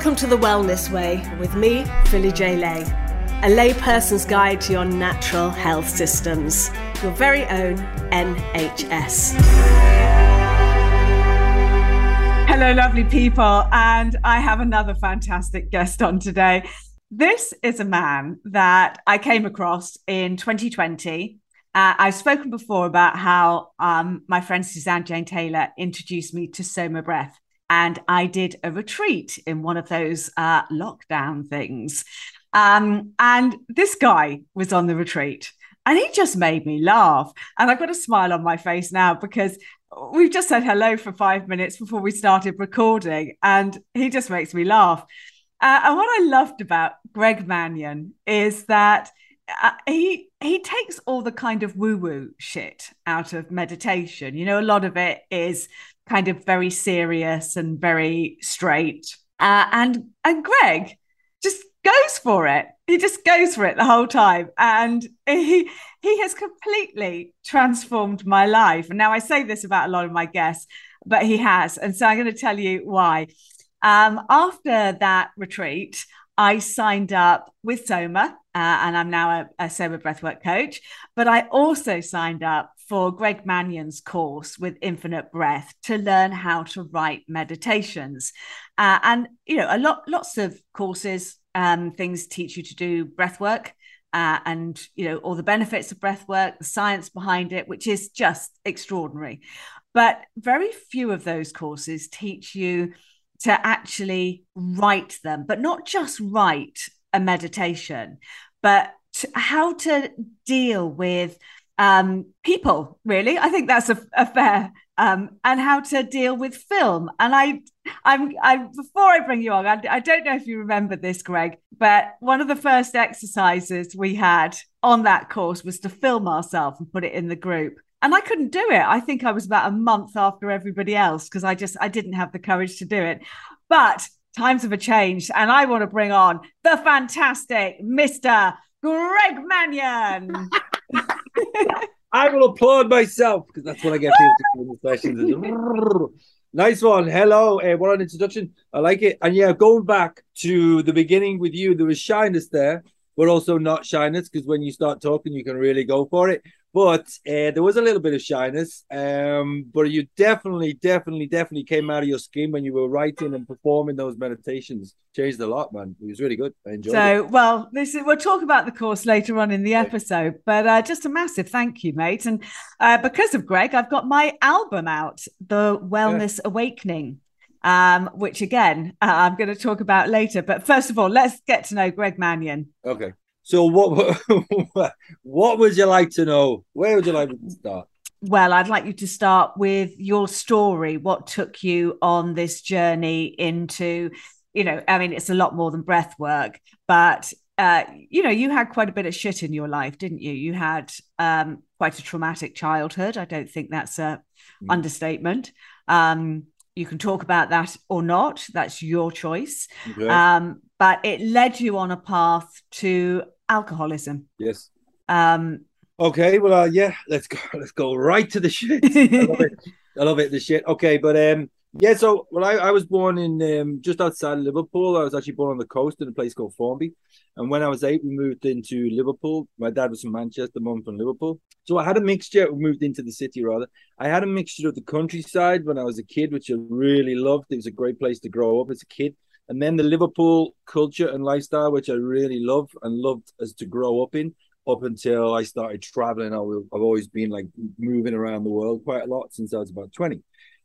Welcome to The Wellness Way with me, Philly J. Lay, a layperson's guide to your natural health systems, your very own NHS. Hello, lovely people. And I have another fantastic guest on today. This is a man that I came across in 2020. Uh, I've spoken before about how um, my friend Suzanne Jane Taylor introduced me to Soma Breath and I did a retreat in one of those uh, lockdown things. Um, and this guy was on the retreat and he just made me laugh. And I've got a smile on my face now because we've just said hello for five minutes before we started recording, and he just makes me laugh. Uh, and what I loved about Greg Mannion is that uh, he he takes all the kind of woo woo shit out of meditation. You know, a lot of it is kind of very serious and very straight. Uh, and and Greg just goes for it. He just goes for it the whole time, and he he has completely transformed my life. And now I say this about a lot of my guests, but he has, and so I'm going to tell you why. Um, after that retreat, I signed up with Soma, uh, and I'm now a, a Soma breathwork coach. But I also signed up for Greg Mannion's course with Infinite Breath to learn how to write meditations. Uh, and you know, a lot, lots of courses, um, things teach you to do breath work. Uh, and you know all the benefits of breath work the science behind it which is just extraordinary but very few of those courses teach you to actually write them but not just write a meditation but how to deal with um, people really. I think that's a, a fair um, and how to deal with film. And i i'm i before i bring you on I, I don't know if you remember this greg but one of the first exercises we had on that course was to film ourselves and put it in the group. And i couldn't do it. I think i was about a month after everybody else because i just i didn't have the courage to do it. But times have changed and i want to bring on the fantastic mr greg mannion I will applaud myself because that's what I get people to questions. nice one. Hello. Uh, what an introduction. I like it. And yeah, going back to the beginning with you, there was shyness there, but also not shyness because when you start talking, you can really go for it. But uh, there was a little bit of shyness. Um, but you definitely, definitely, definitely came out of your skin when you were writing and performing those meditations. Changed a lot, man. It was really good. I enjoyed so, it. well, this is we'll talk about the course later on in the episode. But uh, just a massive thank you, mate. And uh, because of Greg, I've got my album out, The Wellness yeah. Awakening. Um, which again uh, I'm going to talk about later. But first of all, let's get to know Greg Mannion. Okay. So what what would you like to know? Where would you like to start? Well, I'd like you to start with your story. What took you on this journey into, you know, I mean, it's a lot more than breath work, but uh, you know, you had quite a bit of shit in your life, didn't you? You had um, quite a traumatic childhood. I don't think that's a mm. understatement. Um, you can talk about that or not. That's your choice. Okay. Um, but it led you on a path to alcoholism. Yes. Um, okay. Well, uh, yeah. Let's go. Let's go right to the shit. I love it. I love it. The shit. Okay, but um, yeah. So, well, I, I was born in um, just outside Liverpool. I was actually born on the coast in a place called Formby. And when I was eight, we moved into Liverpool. My dad was from Manchester, mum from Liverpool. So I had a mixture. We moved into the city rather. I had a mixture of the countryside when I was a kid, which I really loved. It was a great place to grow up as a kid and then the Liverpool culture and lifestyle, which I really love and loved as to grow up in up until I started traveling. I've always been like moving around the world quite a lot since I was about 20.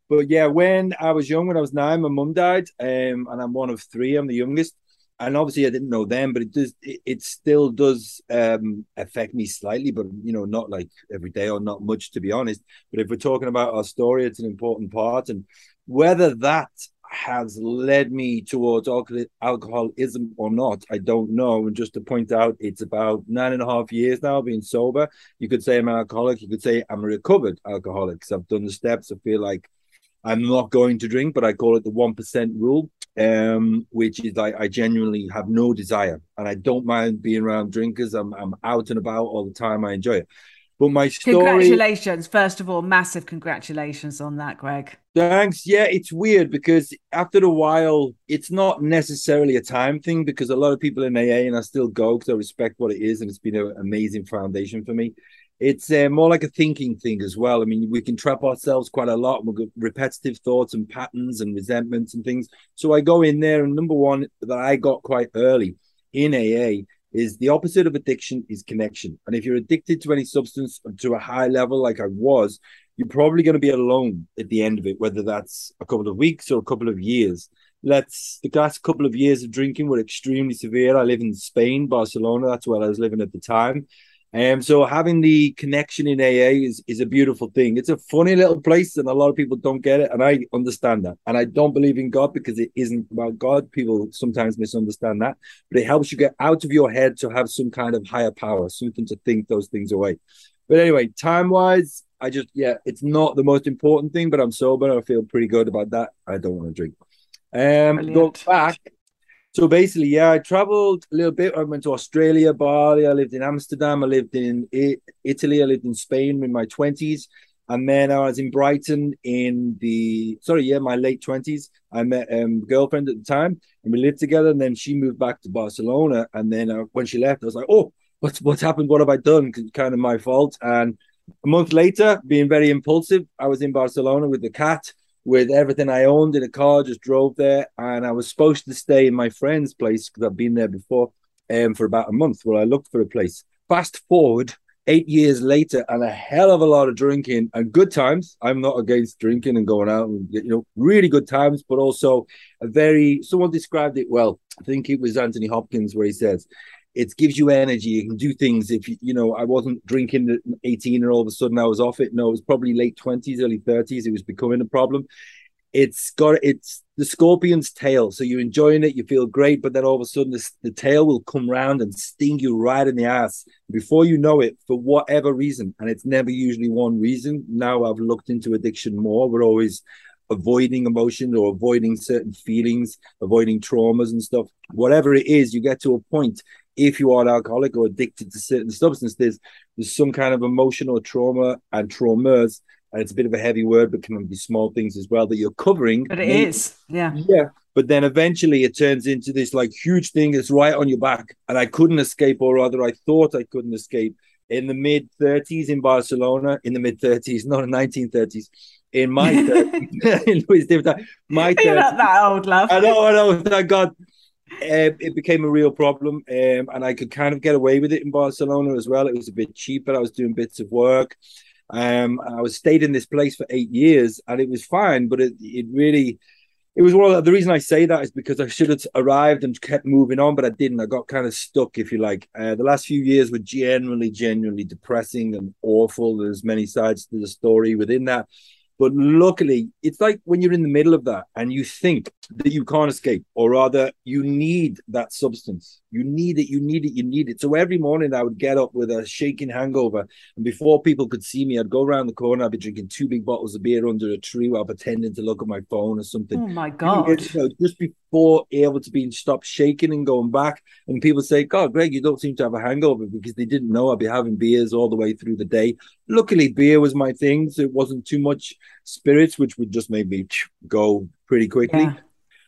But yeah, when I was young, when I was nine, my mum died, um, and I'm one of three. I'm the youngest, and obviously I didn't know them, but it does. It, it still does um, affect me slightly, but you know, not like every day or not much, to be honest. But if we're talking about our story, it's an important part, and whether that has led me towards alcoholism or not, I don't know. And just to point out, it's about nine and a half years now being sober. You could say I'm an alcoholic. You could say I'm a recovered alcoholic. So I've done the steps. I feel like I'm not going to drink, but I call it the 1% rule, um, which is like I genuinely have no desire and I don't mind being around drinkers. I'm, I'm out and about all the time. I enjoy it. But my story. Congratulations, first of all, massive congratulations on that, Greg. Thanks. Yeah, it's weird because after a while, it's not necessarily a time thing because a lot of people in AA and I still go because I respect what it is and it's been an amazing foundation for me. It's uh, more like a thinking thing as well. I mean, we can trap ourselves quite a lot. We've got repetitive thoughts and patterns and resentments and things. So I go in there, and number one that I got quite early in AA is the opposite of addiction is connection. And if you're addicted to any substance to a high level, like I was, you're probably going to be alone at the end of it, whether that's a couple of weeks or a couple of years. Let's the last couple of years of drinking were extremely severe. I live in Spain, Barcelona. That's where I was living at the time. Um, so having the connection in AA is, is a beautiful thing. It's a funny little place, and a lot of people don't get it, and I understand that. And I don't believe in God because it isn't about God. People sometimes misunderstand that, but it helps you get out of your head to have some kind of higher power, something to think those things away. But anyway, time wise, I just yeah, it's not the most important thing, but I'm sober. I feel pretty good about that. I don't want to drink. Um, go back so basically, yeah, I traveled a little bit. I went to Australia, Bali. I lived in Amsterdam. I lived in Italy. I lived in Spain in my twenties, and then I was in Brighton in the sorry, yeah, my late twenties. I met um, a girlfriend at the time, and we lived together. And then she moved back to Barcelona. And then uh, when she left, I was like, oh, what's what's happened? What have I done? Kind of my fault. And a month later, being very impulsive, I was in Barcelona with the cat with everything I owned in a car, just drove there. And I was supposed to stay in my friend's place because I've been there before um, for about a month while I looked for a place. Fast forward eight years later and a hell of a lot of drinking and good times. I'm not against drinking and going out and, you know, really good times, but also a very, someone described it well. I think it was Anthony Hopkins where he says, it gives you energy. You can do things. If you, you know, I wasn't drinking at 18 and all of a sudden I was off it. No, it was probably late 20s, early 30s. It was becoming a problem. It's got it's the scorpion's tail. So you're enjoying it, you feel great, but then all of a sudden the, the tail will come round and sting you right in the ass before you know it for whatever reason. And it's never usually one reason. Now I've looked into addiction more. We're always avoiding emotion or avoiding certain feelings, avoiding traumas and stuff. Whatever it is, you get to a point if you are an alcoholic or addicted to certain substances, there's some kind of emotional trauma and traumas. And it's a bit of a heavy word, but can be small things as well that you're covering. But it is, yeah. Yeah. But then eventually it turns into this like huge thing that's right on your back. And I couldn't escape, or rather, I thought I couldn't escape in the mid 30s in Barcelona, in the mid 30s, not in 1930s. In my 30s, my 30s. You're not that old, love. I know, I know. Thank God uh, it became a real problem, um, and I could kind of get away with it in Barcelona as well. It was a bit cheaper. I was doing bits of work. Um, I was stayed in this place for eight years, and it was fine. But it it really, it was one of the, the reason I say that is because I should have arrived and kept moving on, but I didn't. I got kind of stuck, if you like. Uh, the last few years were generally, genuinely depressing and awful. There's many sides to the story within that. But luckily, it's like when you're in the middle of that and you think that you can't escape, or rather, you need that substance. You need it, you need it, you need it. So every morning I would get up with a shaking hangover. And before people could see me, I'd go around the corner, I'd be drinking two big bottles of beer under a tree while pretending to look at my phone or something. Oh my God. Just before able to be stopped shaking and going back. And people say, God, Greg, you don't seem to have a hangover because they didn't know I'd be having beers all the way through the day. Luckily, beer was my thing. So it wasn't too much spirits, which would just make me go pretty quickly. Yeah.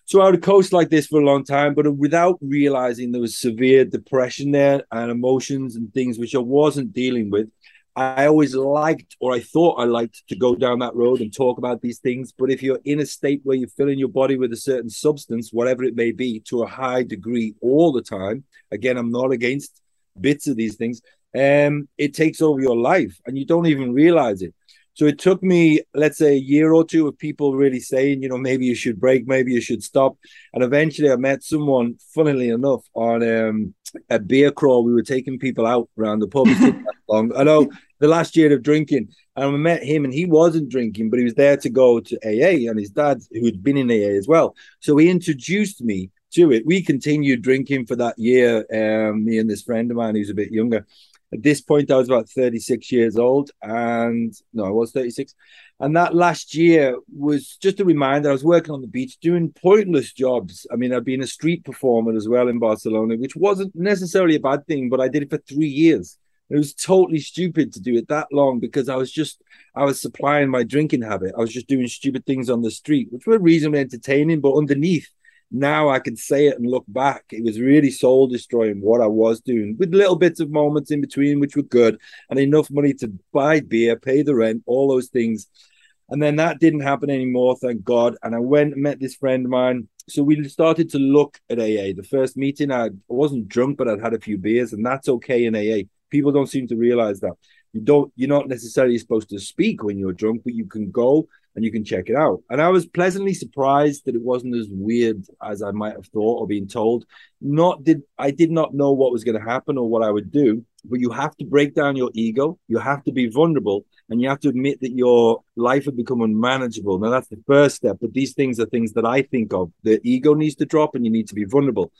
So I would coast like this for a long time, but without realizing there was severe depression there and emotions and things which I wasn't dealing with. I always liked, or I thought I liked, to go down that road and talk about these things. But if you're in a state where you're filling your body with a certain substance, whatever it may be, to a high degree all the time, again, I'm not against bits of these things. Um, it takes over your life, and you don't even realize it. So it took me, let's say, a year or two of people really saying, you know, maybe you should break, maybe you should stop. And eventually I met someone, funnily enough, on um, a beer crawl. We were taking people out around the pub. long. I know the last year of drinking. And I met him and he wasn't drinking, but he was there to go to AA and his dad, who had been in AA as well. So he introduced me to it. We continued drinking for that year, um, me and this friend of mine who's a bit younger. At this point, I was about 36 years old, and no, I was 36. And that last year was just a reminder. I was working on the beach doing pointless jobs. I mean, I'd been a street performer as well in Barcelona, which wasn't necessarily a bad thing, but I did it for three years. It was totally stupid to do it that long because I was just I was supplying my drinking habit. I was just doing stupid things on the street, which were reasonably entertaining, but underneath now I can say it and look back. It was really soul destroying what I was doing with little bits of moments in between, which were good, and enough money to buy beer, pay the rent, all those things. And then that didn't happen anymore, thank God. And I went and met this friend of mine. So we started to look at AA. The first meeting, I wasn't drunk, but I'd had a few beers, and that's okay in AA. People don't seem to realize that. You don't, you're not necessarily supposed to speak when you're drunk, but you can go and you can check it out. And I was pleasantly surprised that it wasn't as weird as I might have thought or been told. Not did I did not know what was going to happen or what I would do, but you have to break down your ego. You have to be vulnerable and you have to admit that your life had become unmanageable. Now that's the first step, but these things are things that I think of. The ego needs to drop and you need to be vulnerable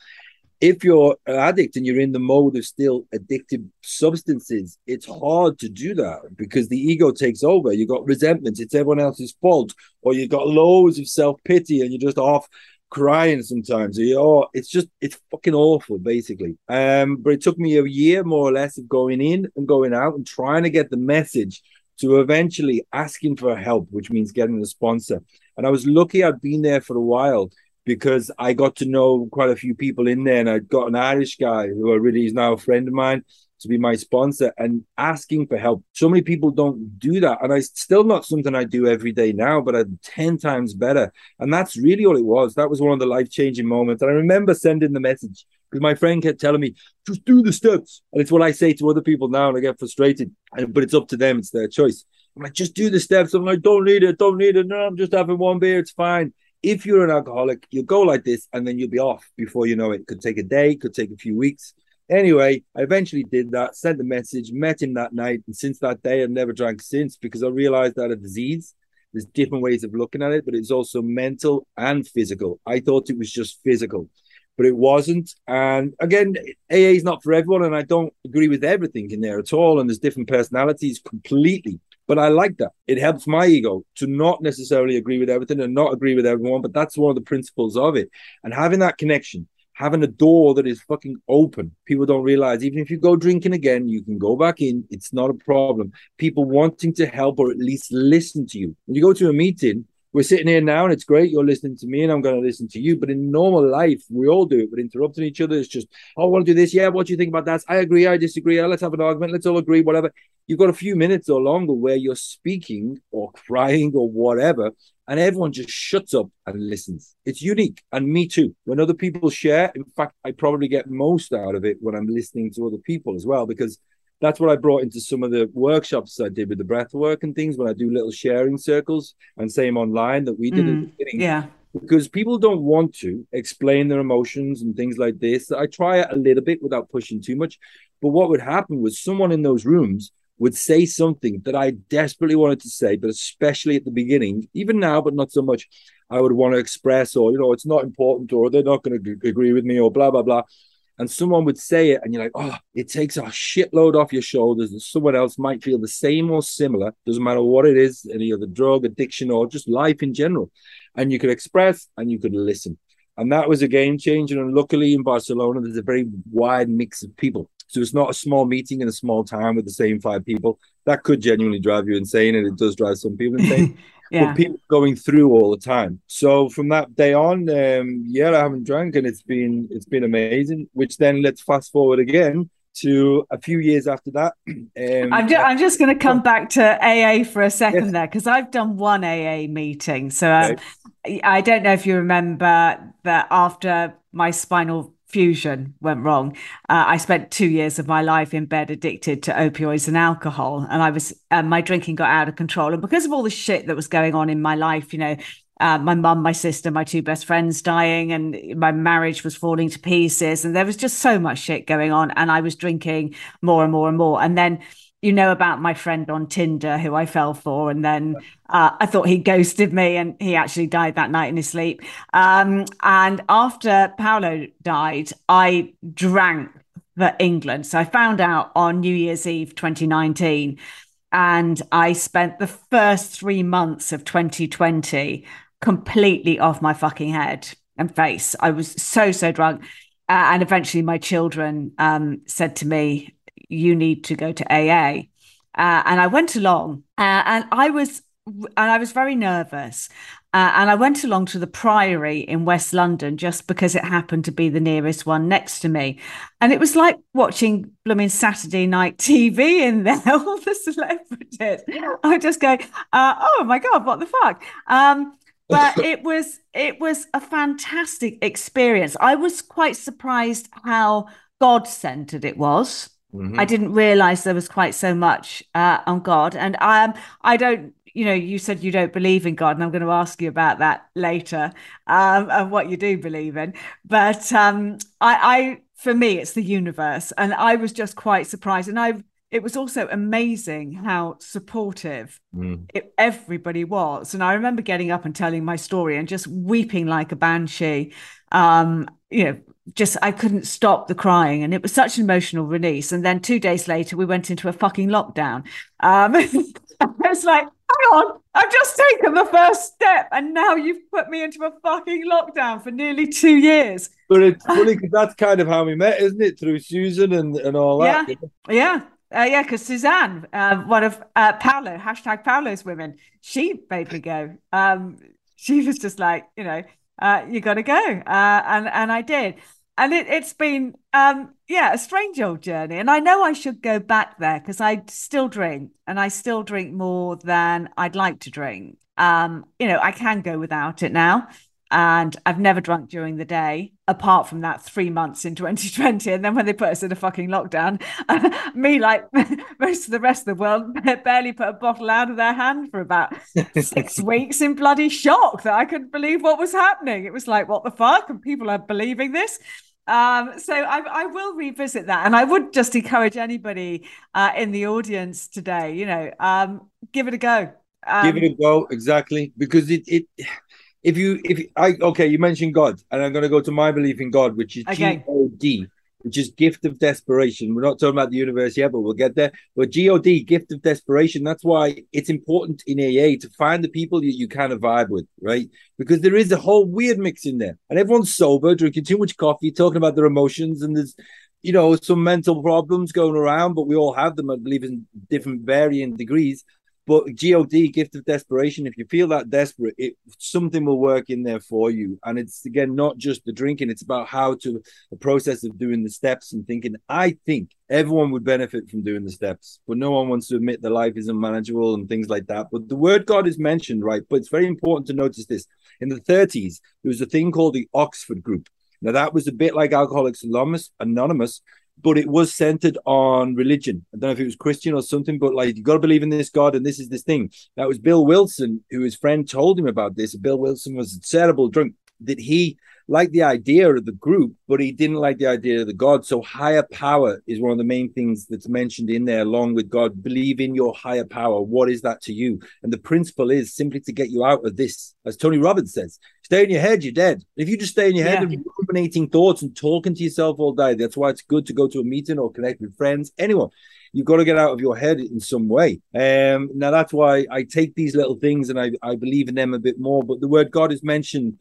if you're an addict and you're in the mode of still addictive substances, it's hard to do that because the ego takes over. You've got resentment, it's everyone else's fault, or you've got loads of self pity and you're just off crying sometimes. Or You oh, it's just it's fucking awful, basically. Um, but it took me a year more or less of going in and going out and trying to get the message to eventually asking for help, which means getting a sponsor. And I was lucky I'd been there for a while because I got to know quite a few people in there, and I got an Irish guy who really is now a friend of mine to be my sponsor and asking for help. So many people don't do that, and I still not something I do every day now, but I'm ten times better. And that's really all it was. That was one of the life changing moments. And I remember sending the message because my friend kept telling me, "Just do the steps," and it's what I say to other people now, and I get frustrated. But it's up to them; it's their choice. I'm like, "Just do the steps." I'm like, "Don't need it, don't need it. No, I'm just having one beer. It's fine." If you're an alcoholic, you'll go like this and then you'll be off before you know it. Could take a day, could take a few weeks. Anyway, I eventually did that, sent a message, met him that night. And since that day, I've never drank since because I realized that a disease, there's different ways of looking at it, but it's also mental and physical. I thought it was just physical, but it wasn't. And again, AA is not for everyone. And I don't agree with everything in there at all. And there's different personalities completely. But I like that. It helps my ego to not necessarily agree with everything and not agree with everyone. But that's one of the principles of it. And having that connection, having a door that is fucking open. People don't realize even if you go drinking again, you can go back in. It's not a problem. People wanting to help or at least listen to you. When you go to a meeting, we're sitting here now and it's great. You're listening to me and I'm going to listen to you. But in normal life, we all do it. We're interrupting each other. It's just, oh, I want to do this. Yeah. What do you think about that? I agree. I disagree. Let's have an argument. Let's all agree, whatever. You've got a few minutes or longer where you're speaking or crying or whatever. And everyone just shuts up and listens. It's unique. And me too. When other people share, in fact, I probably get most out of it when I'm listening to other people as well, because that's what I brought into some of the workshops I did with the breath work and things when I do little sharing circles and same online that we did mm, at the beginning. Yeah. Because people don't want to explain their emotions and things like this. I try it a little bit without pushing too much. But what would happen was someone in those rooms would say something that I desperately wanted to say, but especially at the beginning, even now, but not so much, I would want to express, or, you know, it's not important, or they're not going to agree with me, or blah, blah, blah and someone would say it and you're like oh it takes a shitload off your shoulders and someone else might feel the same or similar doesn't matter what it is any other drug addiction or just life in general. And you could express and you could listen. And that was a game changer and luckily in barcelona there's a very wide mix of people. So it's not a small meeting in a small town with the same five people. That could genuinely drive you insane and it does drive some people insane yeah. but people going through all the time. So from that day on, um, yeah, I haven't drank, and it's been it's been amazing. Which then let's fast forward again to a few years after that. Um, I'm, ju- I'm just going to come back to AA for a second yes. there because I've done one AA meeting. So um, okay. I don't know if you remember that after my spinal fusion went wrong. Uh, I spent two years of my life in bed addicted to opioids and alcohol, and I was uh, my drinking got out of control. And because of all the shit that was going on in my life, you know, uh, my mum, my sister, my two best friends dying, and my marriage was falling to pieces, and there was just so much shit going on, and I was drinking more and more and more, and then you know about my friend on Tinder who I fell for, and then uh, I thought he ghosted me, and he actually died that night in his sleep. Um, and after Paolo died, I drank for England. So I found out on New Year's Eve 2019, and I spent the first three months of 2020 completely off my fucking head and face. I was so so drunk. Uh, and eventually, my children um, said to me, you need to go to AA. Uh, and I went along, uh, and I was and I was very nervous. Uh, and I went along to the Priory in West London just because it happened to be the nearest one next to me. And it was like watching blooming Saturday night TV in there, all the celebrities. I just go, uh, oh my God, what the fuck? Um, but it was it was a fantastic experience. I was quite surprised how God centered it was. Mm-hmm. I didn't realize there was quite so much uh, on God, and I um, I don't you know, you said you don't believe in God, and I'm going to ask you about that later, um, and what you do believe in. But um, I, I, for me, it's the universe, and I was just quite surprised, and I. It was also amazing how supportive mm. it, everybody was, and I remember getting up and telling my story and just weeping like a banshee. Um, you know, just I couldn't stop the crying, and it was such an emotional release. And then two days later, we went into a fucking lockdown. Um, I was like, hang on, I've just taken the first step and now you've put me into a fucking lockdown for nearly two years. But it's funny because that's kind of how we met, isn't it? Through Susan and, and all that. Yeah. Yeah. Uh, yeah, because Suzanne, uh, one of uh, Paolo, hashtag Paolo's women, she made me go. Um, she was just like, you know, uh, you got to go. Uh, and, and I did and it, has been um, yeah a strange old journey. And i know i should go back there because i still drink and i still drink more than i'd like to drink. Um, you know i can go without it now. And i've never drunk during the day apart from that three months in 2020 and then when they put us in a fucking lockdown me like most of the rest of the world barely put a bottle out of their hand for about six weeks in bloody shock that i couldn't believe what was happening. It was like what the fuck? And people are believing this um, so I, I, will revisit that, and I would just encourage anybody uh, in the audience today, you know, um, give it a go. Um, give it a go, exactly, because it it if you if I okay, you mentioned God, and I'm going to go to my belief in God, which is okay. G O D, which is gift of desperation. We're not talking about the universe yet, but we'll get there. But God, gift of desperation. That's why it's important in AA to find the people that you kind of vibe with, right? Because there is a whole weird mix in there, and everyone's sober, drinking too much coffee, talking about their emotions, and there's you know some mental problems going around, but we all have them, I believe, in different varying degrees. But God, gift of desperation, if you feel that desperate, it something will work in there for you. And it's again not just the drinking, it's about how to the process of doing the steps and thinking, I think everyone would benefit from doing the steps, but no one wants to admit that life isn't manageable and things like that. But the word God is mentioned, right? But it's very important to notice this. In the 30s, there was a thing called the Oxford Group. Now that was a bit like Alcoholics Anonymous but it was centered on religion. I don't know if it was Christian or something, but like you got to believe in this God and this is this thing. That was Bill Wilson, who his friend told him about this. Bill Wilson was a terrible drunk. That he liked the idea of the group, but he didn't like the idea of the God. So higher power is one of the main things that's mentioned in there, along with God. Believe in your higher power. What is that to you? And the principle is simply to get you out of this, as Tony Robbins says. Stay in your head, you're dead. If you just stay in your head yeah. and ruminating thoughts and talking to yourself all day, that's why it's good to go to a meeting or connect with friends, anyone. You've got to get out of your head in some way. Um, now that's why I take these little things and I, I believe in them a bit more. But the word God is mentioned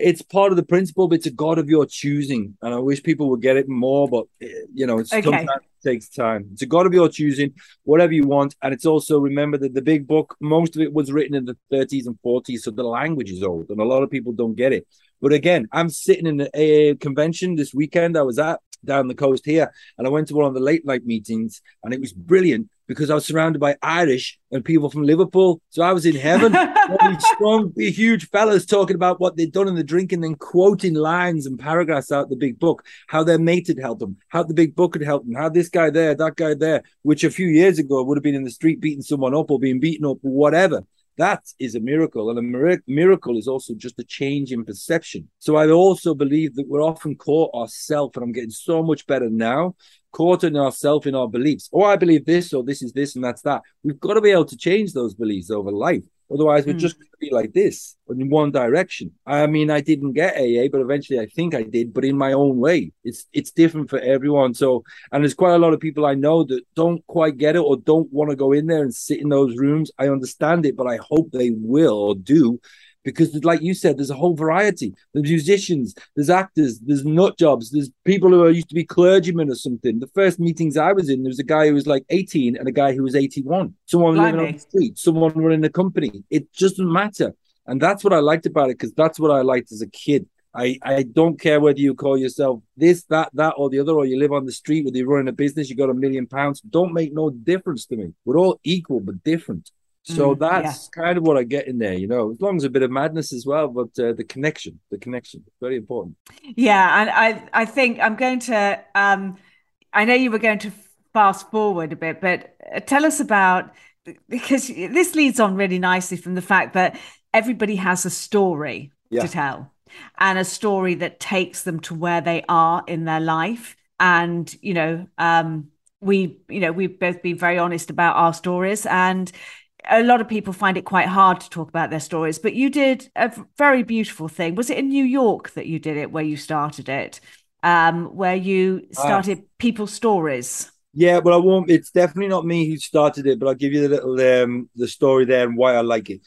it's part of the principle, but it's a God of your choosing. And I wish people would get it more, but you know, it's okay. sometimes it takes time. It's a God of your choosing, whatever you want. And it's also remember that the big book, most of it was written in the 30s and 40s, so the language is old, and a lot of people don't get it. But again, I'm sitting in the AA convention this weekend. I was at down the coast here, and I went to one of the late night meetings, and it was brilliant because I was surrounded by Irish and people from Liverpool. So I was in heaven. strong, huge fellas talking about what they'd done in the drink and then quoting lines and paragraphs out the big book, how their mate had helped them, how the big book had helped them, how this guy there, that guy there, which a few years ago would have been in the street beating someone up or being beaten up or whatever. That is a miracle. And a miracle is also just a change in perception. So I also believe that we're often caught ourselves, and I'm getting so much better now, caught in ourselves in our beliefs. Oh, I believe this, or this is this, and that's that. We've got to be able to change those beliefs over life. Otherwise, we're mm. just going to be like this in one direction. I mean, I didn't get AA, but eventually I think I did, but in my own way. It's it's different for everyone. So, and there's quite a lot of people I know that don't quite get it or don't want to go in there and sit in those rooms. I understand it, but I hope they will or do because, like you said, there's a whole variety. There's musicians, there's actors, there's nut jobs, there's people who are used to be clergymen or something. The first meetings I was in, there was a guy who was like 18 and a guy who was 81. Someone Blimey. living on the street, someone running a company. It doesn't matter. And that's what I liked about it because that's what I liked as a kid. I, I don't care whether you call yourself this, that, that, or the other, or you live on the street, whether you're running a business, you got a million pounds. Don't make no difference to me. We're all equal but different. So mm, that's yeah. kind of what I get in there, you know, as long as a bit of madness as well, but uh, the connection, the connection, very important. Yeah, and I I think I'm going to. um I know you were going to fast forward a bit, but uh, tell us about because this leads on really nicely from the fact that everybody has a story yeah. to tell and a story that takes them to where they are in their life and you know um we you know we've both been very honest about our stories and a lot of people find it quite hard to talk about their stories but you did a very beautiful thing was it in new york that you did it where you started it um where you ah. started uh, people's stories yeah well i won't it's definitely not me who started it but i'll give you the little um the story there and why i like it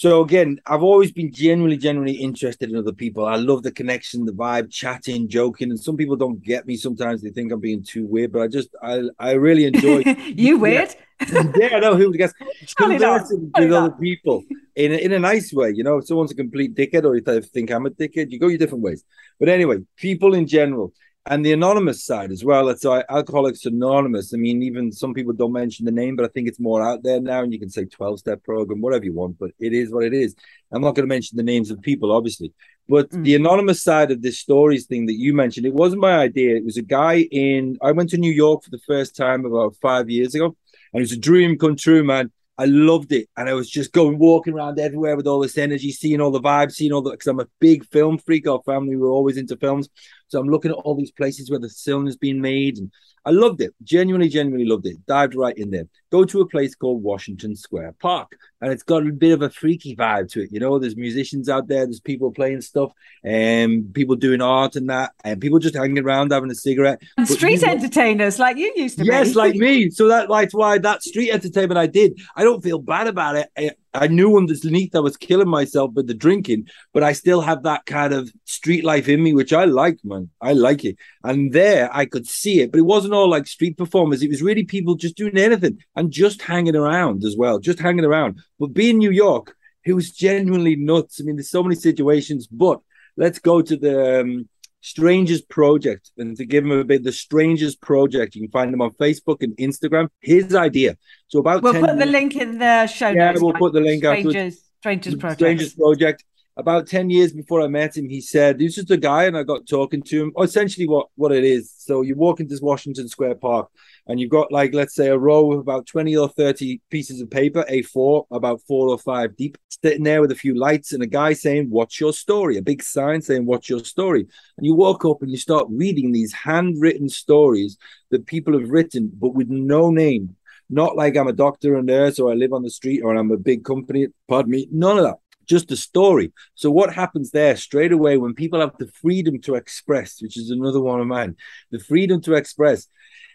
so again, I've always been genuinely, genuinely interested in other people. I love the connection, the vibe, chatting, joking. And some people don't get me. Sometimes they think I'm being too weird, but I just, I, I really enjoy. you weird? yeah, I know who gets conversing with other people in a, in a nice way. You know, if someone's a complete dickhead or you think I'm a dickhead, you go your different ways. But anyway, people in general and the anonymous side as well. It's uh, Alcoholics Anonymous. I mean, even some people don't mention the name, but I think it's more out there now. And you can say 12 step program, whatever you want, but it is what it is. I'm not going to mention the names of people, obviously. But mm. the anonymous side of this stories thing that you mentioned, it wasn't my idea. It was a guy in, I went to New York for the first time about five years ago. And it was a dream come true, man. I loved it. And I was just going walking around everywhere with all this energy, seeing all the vibes, seeing all the because I'm a big film freak. Our family were always into films. So I'm looking at all these places where the film has been made and I loved it. Genuinely, genuinely loved it. Dived right in there. Go to a place called Washington Square Park, and it's got a bit of a freaky vibe to it. You know, there's musicians out there, there's people playing stuff, and people doing art and that, and people just hanging around having a cigarette. And street entertainers like you used to be. yes, be. like me. So that that's why that street entertainment I did. I don't feel bad about it. I, I knew underneath I was killing myself with the drinking, but I still have that kind of street life in me, which I like, man. I like it. And there I could see it, but it wasn't all like street performers. It was really people just doing anything and just hanging around as well, just hanging around. But being New York, it was genuinely nuts. I mean, there's so many situations, but let's go to the um, Strangers Project. And to give him a bit, the Strangers Project, you can find him on Facebook and Instagram. His idea. So about we'll put the link in the show yeah, we'll put the link Strangers, out. Strangers Project. Strangers Project. About 10 years before I met him, he said, he's just a guy, and I got talking to him. Essentially, what, what it is. So you walk into Washington Square Park, and you've got like let's say a row of about 20 or 30 pieces of paper a4 about four or five deep sitting there with a few lights and a guy saying what's your story? A big sign saying what's your story? And you walk up and you start reading these handwritten stories that people have written but with no name. Not like i'm a doctor or nurse or i live on the street or i'm a big company pardon me. None of that. Just a story. So what happens there straight away when people have the freedom to express, which is another one of mine, the freedom to express,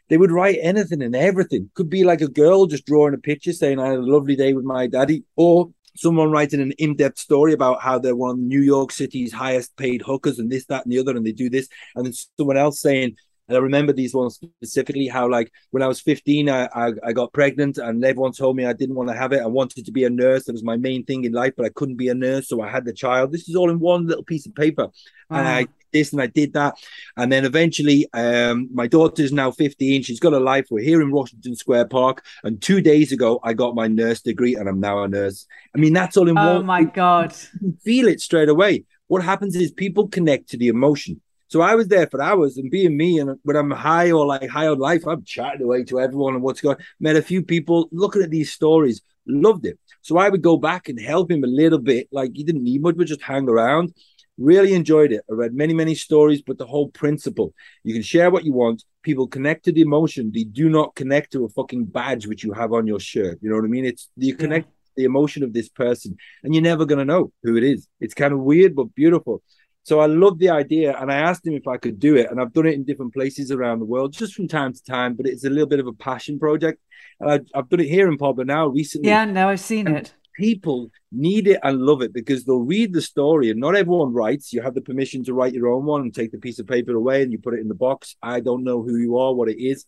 they would write anything and everything. Could be like a girl just drawing a picture saying, I had a lovely day with my daddy, or someone writing an in-depth story about how they're one of New York City's highest paid hookers and this, that, and the other, and they do this, and then someone else saying, and I remember these ones specifically how, like, when I was 15, I, I, I, got pregnant and everyone told me I didn't want to have it. I wanted to be a nurse. That was my main thing in life, but I couldn't be a nurse. So I had the child. This is all in one little piece of paper. And I uh-huh. This and I did that. And then eventually, um, my daughter's now 15. She's got a life. We're here in Washington Square Park. And two days ago, I got my nurse degree and I'm now a nurse. I mean, that's all in oh one. Oh my God. You feel it straight away. What happens is people connect to the emotion. So I was there for hours and being me, and when I'm high or like high on life, I'm chatting away to everyone and what's going. Met a few people looking at these stories, loved it. So I would go back and help him a little bit. Like he didn't need much, but just hang around. Really enjoyed it. I read many, many stories, but the whole principle you can share what you want. People connect to the emotion. They do not connect to a fucking badge which you have on your shirt. You know what I mean? It's you connect yeah. the emotion of this person, and you're never going to know who it is. It's kind of weird, but beautiful. So I love the idea, and I asked him if I could do it, and I've done it in different places around the world, just from time to time. But it's a little bit of a passion project, and I, have done it here in Pablo now recently. Yeah, now I've seen and, it people need it and love it because they'll read the story and not everyone writes. You have the permission to write your own one and take the piece of paper away and you put it in the box. I don't know who you are, what it is.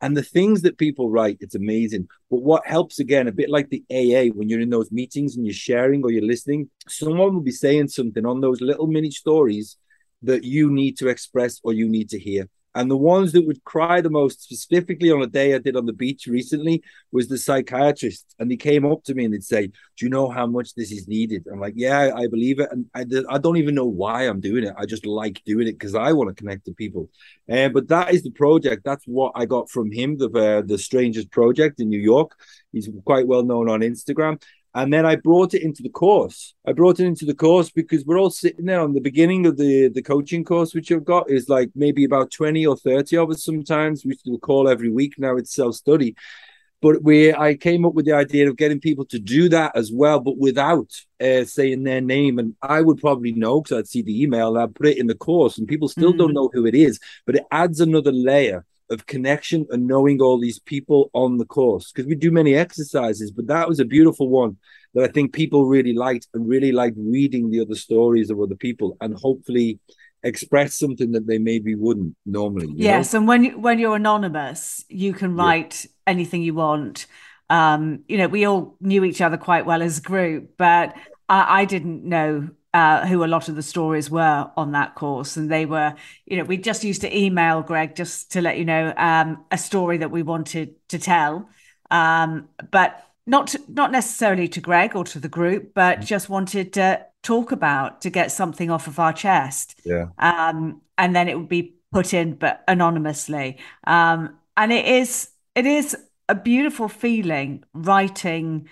And the things that people write, it's amazing. But what helps again, a bit like the AA, when you're in those meetings and you're sharing or you're listening, someone will be saying something on those little mini stories that you need to express or you need to hear. And the ones that would cry the most, specifically on a day I did on the beach recently, was the psychiatrist. And he came up to me and they'd say, Do you know how much this is needed? I'm like, Yeah, I believe it. And I, I don't even know why I'm doing it. I just like doing it because I want to connect to people. Uh, but that is the project. That's what I got from him, the, uh, the Strangers Project in New York. He's quite well known on Instagram. And then I brought it into the course. I brought it into the course because we're all sitting there on the beginning of the, the coaching course, which I've got is like maybe about 20 or 30 of us sometimes. We do a call every week. Now it's self study. But we, I came up with the idea of getting people to do that as well, but without uh, saying their name. And I would probably know because I'd see the email and I'd put it in the course, and people still mm. don't know who it is. But it adds another layer of connection and knowing all these people on the course because we do many exercises, but that was a beautiful one that I think people really liked and really liked reading the other stories of other people and hopefully express something that they maybe wouldn't normally. Yes, know? and when when you're anonymous, you can write yeah. anything you want. Um, you know, we all knew each other quite well as a group, but I, I didn't know uh, who a lot of the stories were on that course. And they were, you know, we just used to email Greg just to let you know um, a story that we wanted to tell. Um, but not to, not necessarily to Greg or to the group, but mm-hmm. just wanted to talk about to get something off of our chest. Yeah. Um, and then it would be put in, but anonymously. Um, and it is it is a beautiful feeling writing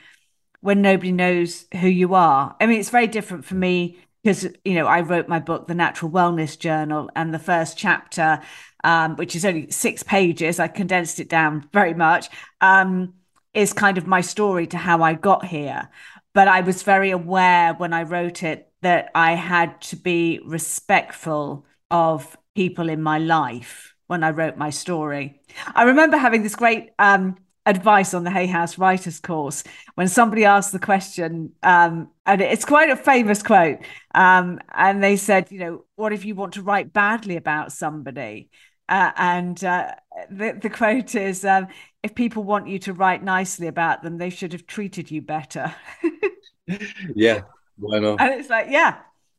when nobody knows who you are. I mean, it's very different for me because you know I wrote my book, The Natural Wellness Journal, and the first chapter, um, which is only six pages, I condensed it down very much, um, is kind of my story to how I got here. But I was very aware when I wrote it that I had to be respectful of people in my life when I wrote my story. I remember having this great um, advice on the Hay House Writers course when somebody asked the question, um, and it's quite a famous quote. Um, and they said, you know, what if you want to write badly about somebody? Uh, and uh, the, the quote is, um, if people want you to write nicely about them, they should have treated you better. yeah, why not? And it's like, yeah.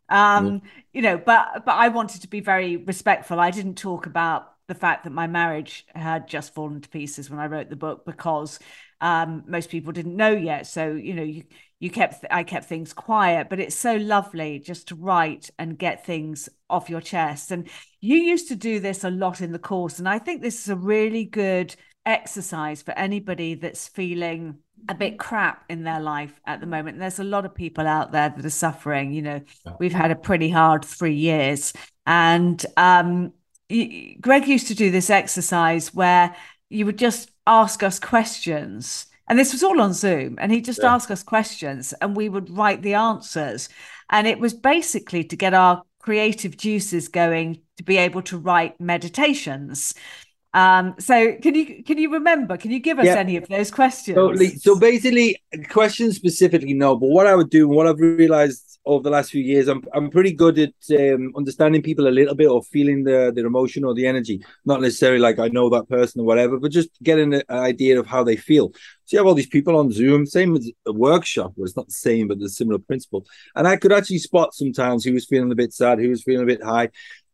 Um, yeah. you know, but but I wanted to be very respectful. I didn't talk about the fact that my marriage had just fallen to pieces when I wrote the book because um, most people didn't know yet. So you know, you you kept I kept things quiet, but it's so lovely just to write and get things off your chest. And you used to do this a lot in the course, and I think this is a really good exercise for anybody that's feeling a bit crap in their life at the moment. And there's a lot of people out there that are suffering. You know, we've had a pretty hard three years, and um, Greg used to do this exercise where you would just ask us questions. And this was all on Zoom. And he'd just yeah. ask us questions and we would write the answers. And it was basically to get our creative juices going to be able to write meditations. Um, so can you can you remember? Can you give us yeah. any of those questions? Totally. So basically, questions specifically, no. But what I would do, what I've realized over the last few years, I'm I'm pretty good at um, understanding people a little bit or feeling their their emotion or the energy. Not necessarily like I know that person or whatever, but just getting an idea of how they feel. So you have all these people on Zoom, same as a workshop, where it's not the same, but the similar principle. And I could actually spot sometimes who was feeling a bit sad, who was feeling a bit high.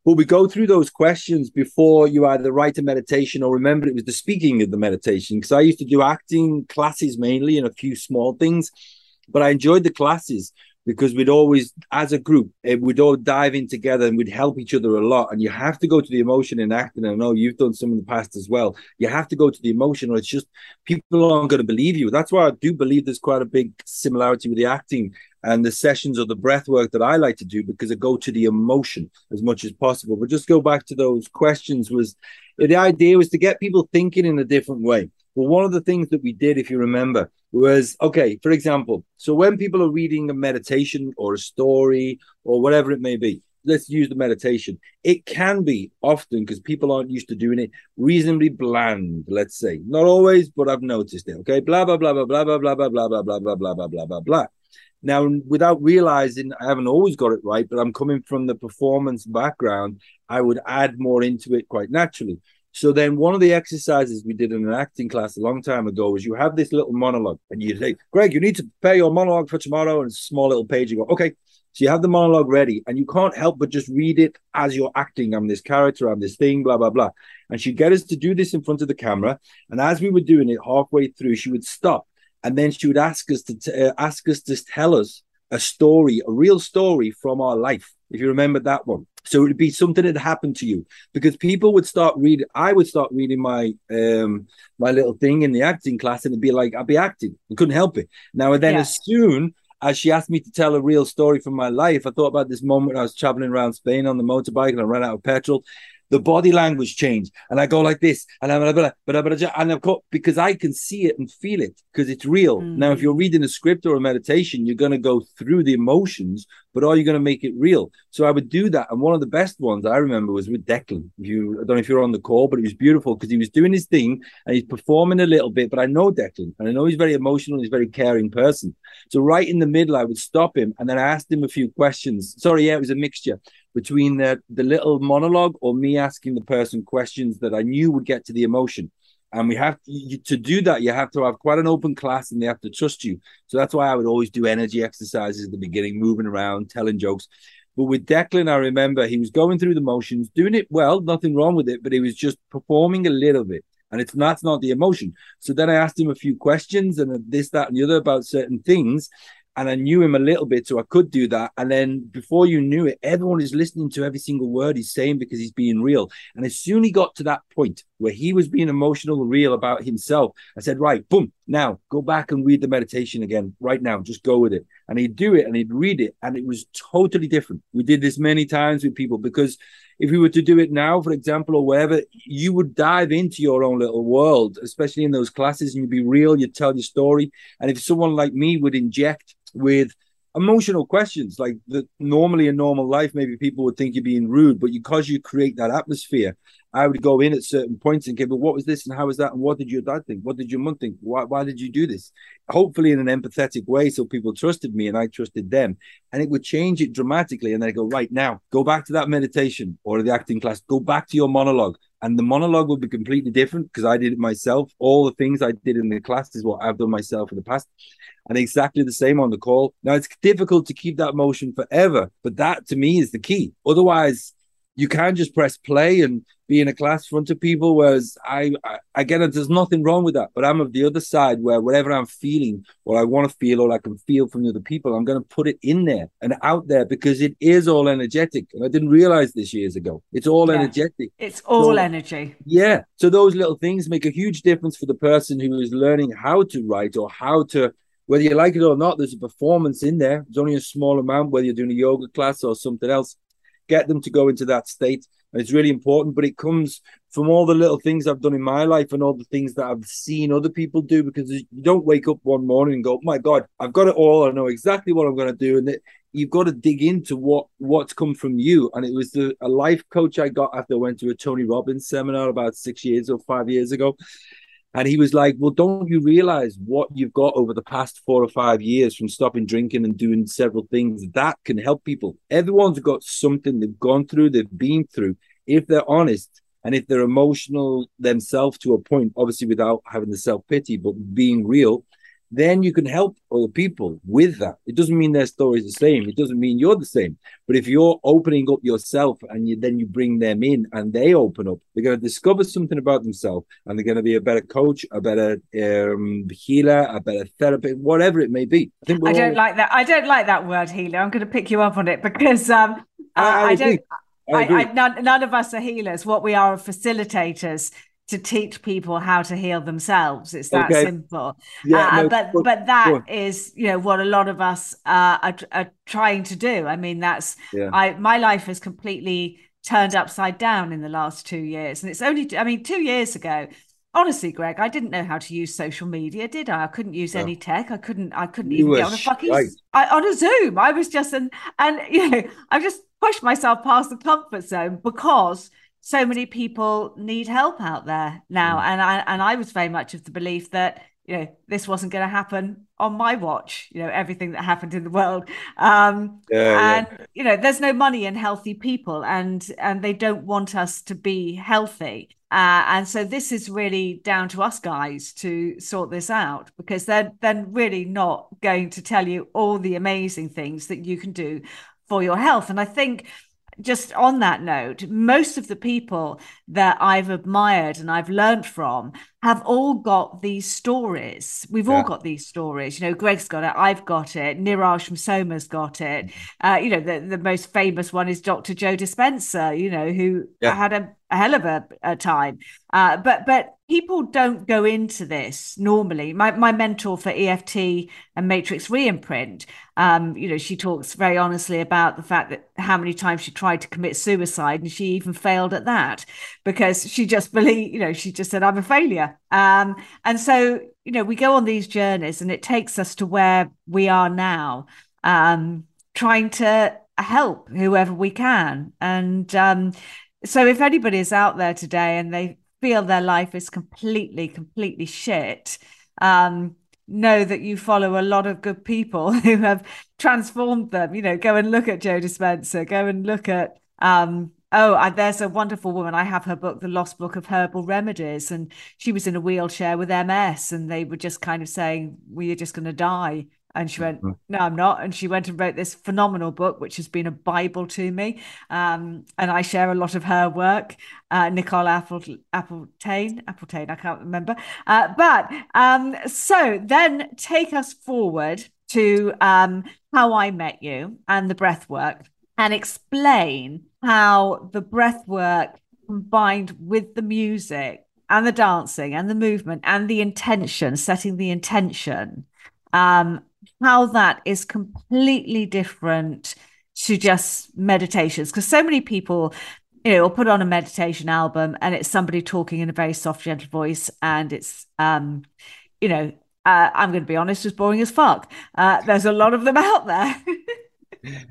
But we go through those questions before you either write a meditation or remember it was the speaking of the meditation. Because I used to do acting classes mainly and a few small things, but I enjoyed the classes because we'd always, as a group, eh, we'd all dive in together and we'd help each other a lot. And you have to go to the emotion in acting. I know you've done some in the past as well. You have to go to the emotion, or it's just people aren't going to believe you. That's why I do believe there's quite a big similarity with the acting and the sessions or the breath work that I like to do because I go to the emotion as much as possible. But just go back to those questions was the idea was to get people thinking in a different way. Well, one of the things that we did, if you remember, was okay, for example, so when people are reading a meditation or a story or whatever it may be, let's use the meditation. It can be often because people aren't used to doing it reasonably bland, let's say. Not always, but I've noticed it. Okay. Blah blah blah blah blah blah blah blah blah blah blah blah blah blah blah blah blah. Now, without realizing, I haven't always got it right, but I'm coming from the performance background. I would add more into it quite naturally. So then one of the exercises we did in an acting class a long time ago was you have this little monologue and you say, Greg, you need to prepare your monologue for tomorrow. And small little page. You go, okay. So you have the monologue ready and you can't help but just read it as you're acting. I'm this character, I'm this thing, blah, blah, blah. And she'd get us to do this in front of the camera. And as we were doing it halfway through, she would stop. And then she would ask us to t- uh, ask us to tell us a story, a real story from our life. If you remember that one. So it would be something that happened to you because people would start reading. I would start reading my um my little thing in the acting class, and it'd be like I'd be acting. I couldn't help it. Now and then, yeah. as soon as she asked me to tell a real story from my life, I thought about this moment I was traveling around Spain on the motorbike and I ran out of petrol the body language change, and I go like this, and I'm blah, blah, blah, and because I can see it and feel it because it's real. Mm. Now, if you're reading a script or a meditation, you're going to go through the emotions, but are you going to make it real? So I would do that, and one of the best ones I remember was with Declan. If you, I don't know if you're on the call, but it was beautiful because he was doing his thing and he's performing a little bit. But I know Declan, and I know he's very emotional. He's a very caring person. So right in the middle, I would stop him, and then I asked him a few questions. Sorry, yeah, it was a mixture between the, the little monologue or me asking the person questions that I knew would get to the emotion. And we have to, to do that, you have to have quite an open class and they have to trust you. So that's why I would always do energy exercises at the beginning, moving around, telling jokes. But with Declan, I remember he was going through the motions, doing it well, nothing wrong with it, but he was just performing a little bit. And it's that's not the emotion. So then I asked him a few questions and this, that, and the other about certain things and I knew him a little bit, so I could do that. And then before you knew it, everyone is listening to every single word he's saying because he's being real. And as soon he got to that point where he was being emotional real about himself, I said, Right, boom, now go back and read the meditation again, right now, just go with it. And he'd do it and he'd read it, and it was totally different. We did this many times with people because if we were to do it now, for example, or wherever, you would dive into your own little world, especially in those classes, and you'd be real, you'd tell your story. And if someone like me would inject with emotional questions like that normally in normal life maybe people would think you're being rude but because you create that atmosphere i would go in at certain points and give but what was this and how was that and what did your dad think? What did your mom think? Why, why did you do this? Hopefully in an empathetic way so people trusted me and i trusted them. And it would change it dramatically. And they go right now go back to that meditation or the acting class. Go back to your monologue. And the monologue will be completely different because I did it myself. All the things I did in the class is what I've done myself in the past, and exactly the same on the call. Now it's difficult to keep that motion forever, but that to me is the key. Otherwise, you can't just press play and be in a class front of people. Whereas I, I, it, there's nothing wrong with that. But I'm of the other side where whatever I'm feeling or I want to feel or I can feel from the other people, I'm going to put it in there and out there because it is all energetic. And I didn't realize this years ago. It's all yeah. energetic. It's all so, energy. Yeah. So those little things make a huge difference for the person who is learning how to write or how to whether you like it or not, there's a performance in there. There's only a small amount, whether you're doing a yoga class or something else. Get them to go into that state it's really important. But it comes from all the little things I've done in my life and all the things that I've seen other people do. Because you don't wake up one morning and go, oh "My God, I've got it all. I know exactly what I'm going to do," and it, you've got to dig into what what's come from you. And it was the, a life coach I got after I went to a Tony Robbins seminar about six years or five years ago. And he was like, Well, don't you realize what you've got over the past four or five years from stopping drinking and doing several things that can help people? Everyone's got something they've gone through, they've been through. If they're honest and if they're emotional themselves to a point, obviously without having the self pity, but being real, then you can help other people with that. It doesn't mean their story is the same. It doesn't mean you're the same. But if you're opening up yourself and you, then you bring them in and they open up, they're going to discover something about themselves and they're going to be a better coach, a better um, healer, a better therapist, whatever it may be. I, I don't all... like that. I don't like that word healer. I'm going to pick you up on it because um, I, I, I don't. I, none, none of us are healers. What we are are facilitators to teach people how to heal themselves. It's that okay. simple. Yeah, uh, no, but but, but that is you know what a lot of us uh, are, are trying to do. I mean, that's yeah. I my life has completely turned upside down in the last two years, and it's only I mean two years ago. Honestly, Greg, I didn't know how to use social media, did I? I couldn't use no. any tech. I couldn't. I couldn't you even get on a fucking I, on a Zoom. I was just and and you know, I'm just pushed myself past the comfort zone because so many people need help out there now. Mm. And I and I was very much of the belief that you know this wasn't going to happen on my watch you know everything that happened in the world um yeah, and yeah. you know there's no money in healthy people and and they don't want us to be healthy uh, and so this is really down to us guys to sort this out because they're they're really not going to tell you all the amazing things that you can do for your health and i think just on that note, most of the people that I've admired and I've learned from have all got these stories. We've yeah. all got these stories. You know, Greg's got it. I've got it. Niraj from Soma's got it. Mm-hmm. Uh, you know, the, the most famous one is Dr. Joe Dispenza, you know, who yeah. had a, a, hell of a, a time. Uh, but but people don't go into this normally. My my mentor for EFT and Matrix Reimprint, um, you know, she talks very honestly about the fact that how many times she tried to commit suicide and she even failed at that because she just believed, you know, she just said, I'm a failure. Um, and so, you know, we go on these journeys and it takes us to where we are now, um, trying to help whoever we can. And um, so if anybody is out there today and they feel their life is completely, completely shit, um, know that you follow a lot of good people who have transformed them. You know, go and look at Joe Dispenza, go and look at um, oh, I, there's a wonderful woman. I have her book, The Lost Book of Herbal Remedies, and she was in a wheelchair with MS, and they were just kind of saying, "We are just going to die." And she went, mm-hmm. No, I'm not. And she went and wrote this phenomenal book, which has been a Bible to me. Um, and I share a lot of her work. Uh, Nicole Apple, Appletane, Appletane, I can't remember. Uh, but um, so then take us forward to um, how I met you and the breath work and explain how the breath work combined with the music and the dancing and the movement and the intention, setting the intention, um, how that is completely different to just meditations. Because so many people you know will put on a meditation album and it's somebody talking in a very soft gentle voice and it's um you know uh, i'm going to be honest it's boring as fuck. Uh, there's a lot of them out there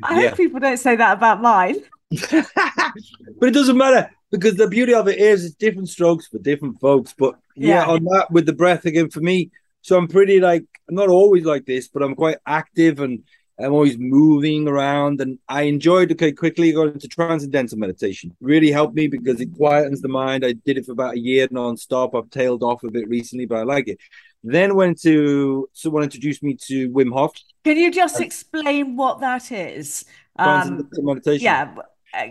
i yeah. hope people don't say that about mine but it doesn't matter because the beauty of it is it's different strokes for different folks but yeah, yeah on that with the breath again for me so I'm pretty like I'm not always like this, but I'm quite active and I'm always moving around. And I enjoyed okay quickly going into transcendental meditation. Really helped me because it quietens the mind. I did it for about a year non-stop. I've tailed off a bit recently, but I like it. Then went to someone introduced me to Wim Hof. Can you just explain what that is? Um, meditation. Yeah.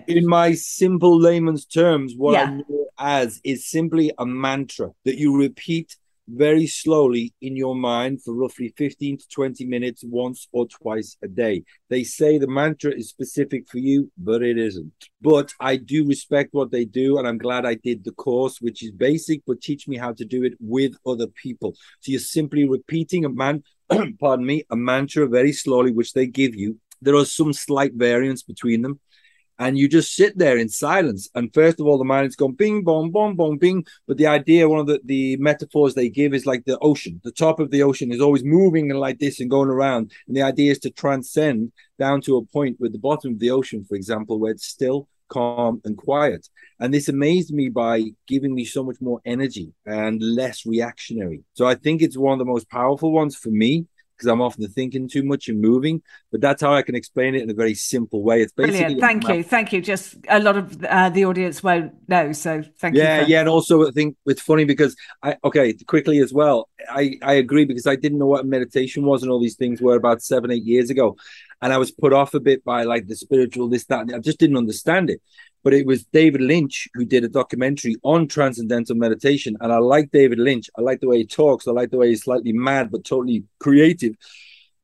In my simple layman's terms, what yeah. I know as is simply a mantra that you repeat very slowly in your mind for roughly 15 to 20 minutes once or twice a day. They say the mantra is specific for you, but it isn't. But I do respect what they do, and I'm glad I did the course, which is basic, but teach me how to do it with other people. So you're simply repeating a man, pardon me, a mantra very slowly, which they give you. There are some slight variants between them and you just sit there in silence. And first of all, the mind is going bing, bong, bong, bong, bing. But the idea, one of the, the metaphors they give is like the ocean. The top of the ocean is always moving like this and going around. And the idea is to transcend down to a point with the bottom of the ocean, for example, where it's still, calm, and quiet. And this amazed me by giving me so much more energy and less reactionary. So I think it's one of the most powerful ones for me because I'm often thinking too much and moving. But that's how I can explain it in a very simple way. It's basically Brilliant. Thank you, thank you. Just a lot of uh, the audience won't know, so thank yeah, you. Yeah, yeah, and also I think it's funny because I okay quickly as well. I I agree because I didn't know what meditation was and all these things were about seven eight years ago, and I was put off a bit by like the spiritual this that. I just didn't understand it but it was David Lynch who did a documentary on transcendental meditation. And I like David Lynch. I like the way he talks. I like the way he's slightly mad, but totally creative.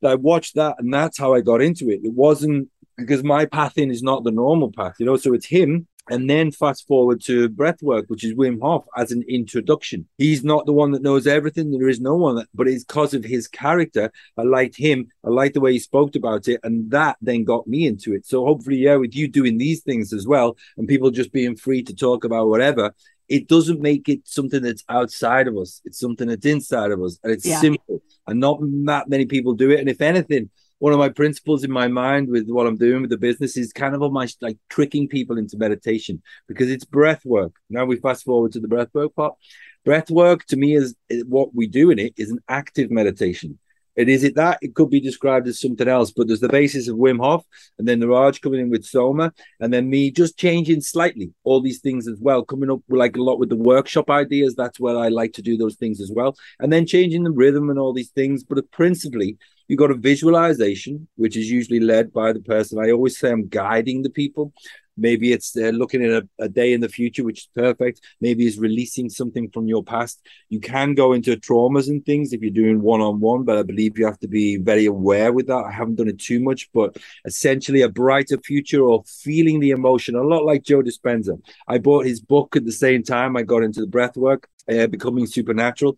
I watched that and that's how I got into it. It wasn't because my path in is not the normal path, you know. So it's him and then fast forward to breathwork, which is Wim Hof as an introduction. He's not the one that knows everything. There is no one that, but it's because of his character. I liked him. I liked the way he spoke about it. And that then got me into it. So hopefully, yeah, with you doing these things as well and people just being free to talk about whatever, it doesn't make it something that's outside of us. It's something that's inside of us. And it's yeah. simple. And not that many people do it. And if anything, one of my principles in my mind with what I'm doing with the business is kind of almost like tricking people into meditation because it's breath work. Now we fast forward to the breath work part. Breath work to me is what we do in it is an active meditation. And is it that? It could be described as something else, but there's the basis of Wim Hof, and then Niraj coming in with Soma, and then me just changing slightly all these things as well, coming up like a lot with the workshop ideas. That's where I like to do those things as well, and then changing the rhythm and all these things. But principally, you got a visualization, which is usually led by the person. I always say I'm guiding the people. Maybe it's uh, looking at a, a, day in the future, which is perfect. Maybe it's releasing something from your past. You can go into traumas and things if you're doing one on one, but I believe you have to be very aware with that. I haven't done it too much, but essentially a brighter future or feeling the emotion, a lot like Joe Dispenza. I bought his book at the same time I got into the breath work, uh, Becoming Supernatural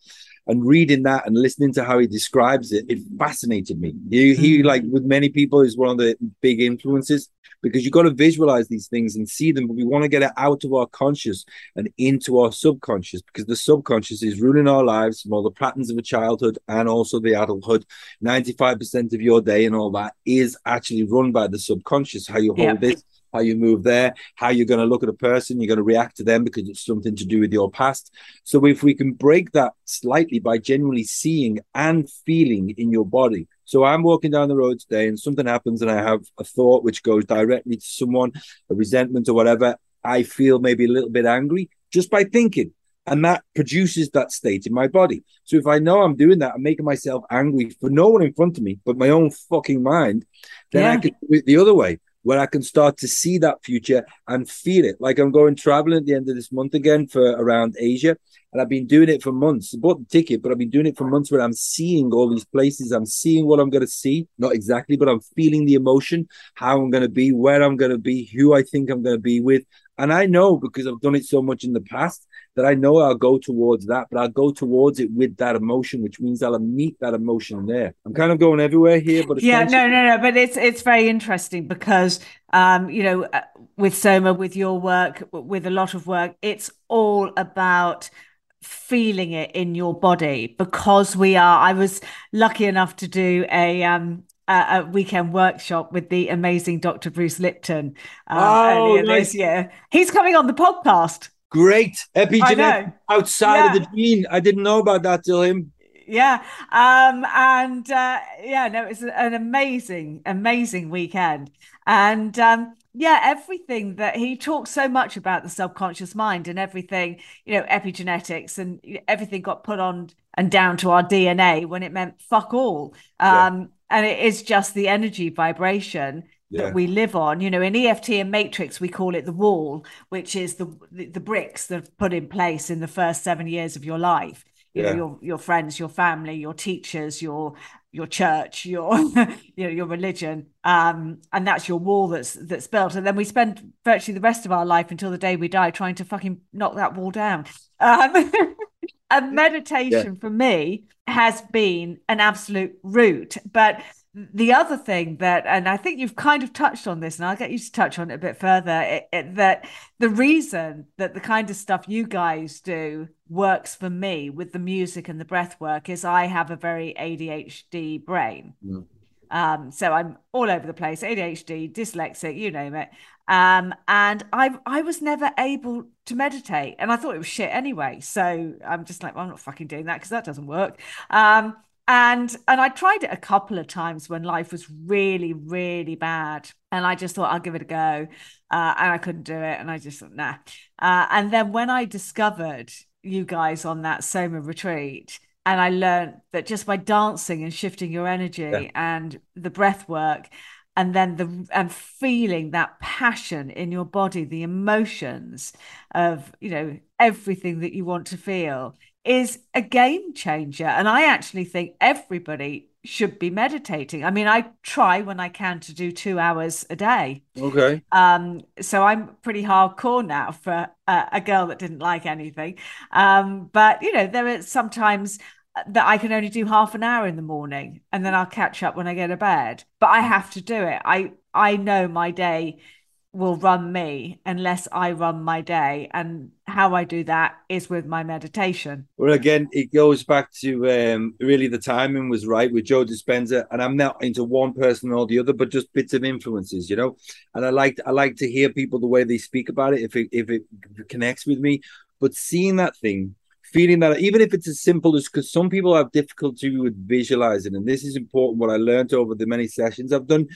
and reading that and listening to how he describes it, it fascinated me. He, he mm. like with many people, is one of the big influences because you've got to visualize these things and see them, but we want to get it out of our conscious and into our subconscious because the subconscious is ruling our lives from all the patterns of a childhood and also the adulthood. 95% of your day and all that is actually run by the subconscious, how you hold yeah. this how you move there, how you're going to look at a person, you're going to react to them because it's something to do with your past. So if we can break that slightly by genuinely seeing and feeling in your body. So I'm walking down the road today and something happens and I have a thought which goes directly to someone, a resentment or whatever. I feel maybe a little bit angry just by thinking. And that produces that state in my body. So if I know I'm doing that, I'm making myself angry for no one in front of me, but my own fucking mind, then yeah. I can do it the other way where I can start to see that future and feel it. Like I'm going traveling at the end of this month again for around Asia. And I've been doing it for months. I bought the ticket, but I've been doing it for months where I'm seeing all these places. I'm seeing what I'm going to see. Not exactly, but I'm feeling the emotion, how I'm going to be, where I'm going to be, who I think I'm going to be with. And I know because I've done it so much in the past that I know I'll go towards that, but I'll go towards it with that emotion, which means I'll meet that emotion there. I'm kind of going everywhere here, but yeah, no, no, no. But it's it's very interesting because um, you know, uh, with Soma, with your work, with a lot of work, it's all about feeling it in your body because we are i was lucky enough to do a um a, weekend workshop with the amazing dr bruce lipton um, oh, earlier nice. this year he's coming on the podcast Great epigenetic outside yeah. of the gene. I didn't know about that till him. Yeah. Um, and uh, yeah, no, it's an amazing, amazing weekend. And um, yeah, everything that he talks so much about the subconscious mind and everything, you know, epigenetics and everything got put on and down to our DNA when it meant fuck all. Um. And it is just the energy vibration yeah. that we live on. You know, in EFT and Matrix, we call it the wall, which is the, the, bricks that are put in place in the first seven years of your life. You yeah. know, your your friends, your family, your teachers, your your church, your you know your religion, um, and that's your wall that's that's built. And then we spend virtually the rest of our life until the day we die trying to fucking knock that wall down. Um, and meditation yeah. for me has been an absolute root. but the other thing that, and I think you've kind of touched on this, and I'll get you to touch on it a bit further, it, it, that the reason that the kind of stuff you guys do works for me with the music and the breath work is I have a very ADHD brain. Mm. Um, so I'm all over the place, ADHD, dyslexic, you name it. Um, and I I was never able to meditate, and I thought it was shit anyway. So I'm just like, well, I'm not fucking doing that because that doesn't work. Um, and and I tried it a couple of times when life was really really bad, and I just thought I'll give it a go, uh, and I couldn't do it, and I just thought nah. Uh, and then when I discovered you guys on that Soma retreat, and I learned that just by dancing and shifting your energy yeah. and the breath work, and then the and feeling that passion in your body, the emotions of you know everything that you want to feel is a game changer. And I actually think everybody should be meditating. I mean, I try when I can to do two hours a day. Okay. Um, so I'm pretty hardcore now for a, a girl that didn't like anything. Um, but you know, there are sometimes that I can only do half an hour in the morning and then I'll catch up when I go to bed. But I have to do it. I I know my day will run me unless I run my day. And how I do that is with my meditation. Well, again, it goes back to um, really the timing was right with Joe Dispenza, and I'm not into one person or the other, but just bits of influences, you know. And I like I like to hear people the way they speak about it if it if it, if it connects with me. But seeing that thing, feeling that, even if it's as simple as because some people have difficulty with visualizing, and this is important. What I learned over the many sessions I've done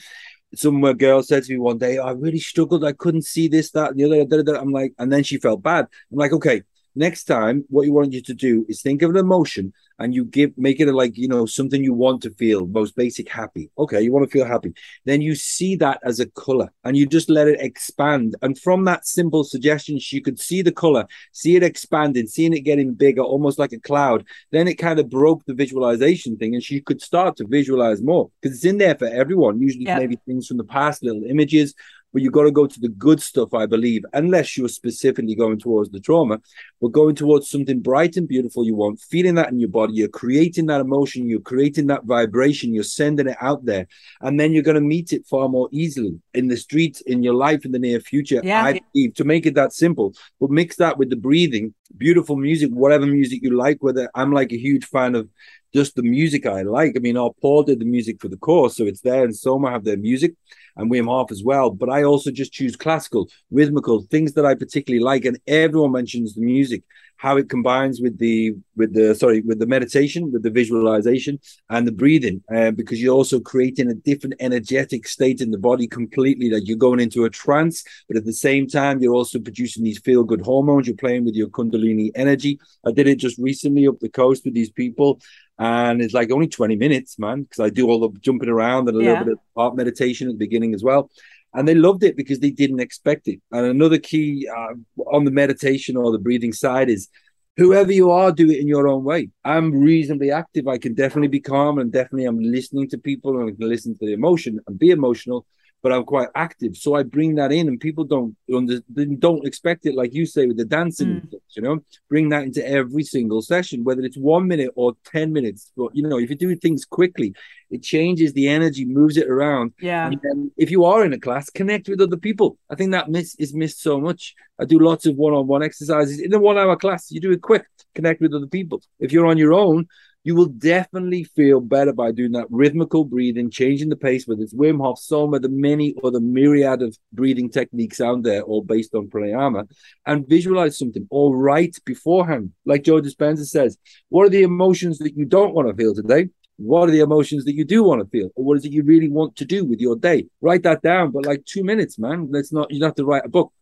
some girl said to me one day, I really struggled. I couldn't see this, that, and the other. I'm like, and then she felt bad. I'm like, okay, next time, what you want you to do is think of an emotion and you give make it a, like you know something you want to feel most basic happy. Okay you want to feel happy. Then you see that as a color and you just let it expand. And from that simple suggestion she could see the color see it expanding seeing it getting bigger almost like a cloud. Then it kind of broke the visualization thing and she could start to visualize more because it's in there for everyone. Usually maybe things from the past little images but you've got to go to the good stuff, I believe, unless you're specifically going towards the trauma, but going towards something bright and beautiful you want, feeling that in your body, you're creating that emotion, you're creating that vibration, you're sending it out there, and then you're going to meet it far more easily in the streets, in your life in the near future. Yeah. I believe to make it that simple, but mix that with the breathing, beautiful music, whatever music you like, whether I'm like a huge fan of just the music I like. I mean, our Paul did the music for the course, so it's there, and Soma have their music, and Wim Hof as well. But I also just choose classical, rhythmical things that I particularly like, and everyone mentions the music, how it combines with the with the sorry with the meditation, with the visualization, and the breathing, uh, because you're also creating a different energetic state in the body completely. That you're going into a trance, but at the same time, you're also producing these feel good hormones. You're playing with your Kundalini energy. I did it just recently up the coast with these people and it's like only 20 minutes man because i do all the jumping around and a yeah. little bit of art meditation at the beginning as well. And they loved it because they didn't expect it. And another key uh, on the meditation or the breathing side is whoever you are do it in your own way. I'm reasonably active. I can definitely be calm and definitely i'm listening to people and i can listen to the emotion and be emotional but I'm quite active. So I bring that in, and people don't don't expect it, like you say with the dancing. Mm. You know, bring that into every single session, whether it's one minute or ten minutes. But you know, if you do things quickly, it changes the energy, moves it around. Yeah. And if you are in a class, connect with other people. I think that miss is missed so much. I do lots of one-on-one exercises in a one-hour class. You do it quick, connect with other people. If you're on your own, you will definitely feel better by doing that rhythmical breathing, changing the pace, whether it's Wim Hof, Soma, the many other myriad of breathing techniques out there, all based on pranayama, and visualize something or write beforehand. Like Joe Dispenza says, what are the emotions that you don't want to feel today? What are the emotions that you do want to feel? Or what is it you really want to do with your day? Write that down, but like two minutes, man. Let's not, you don't have to write a book.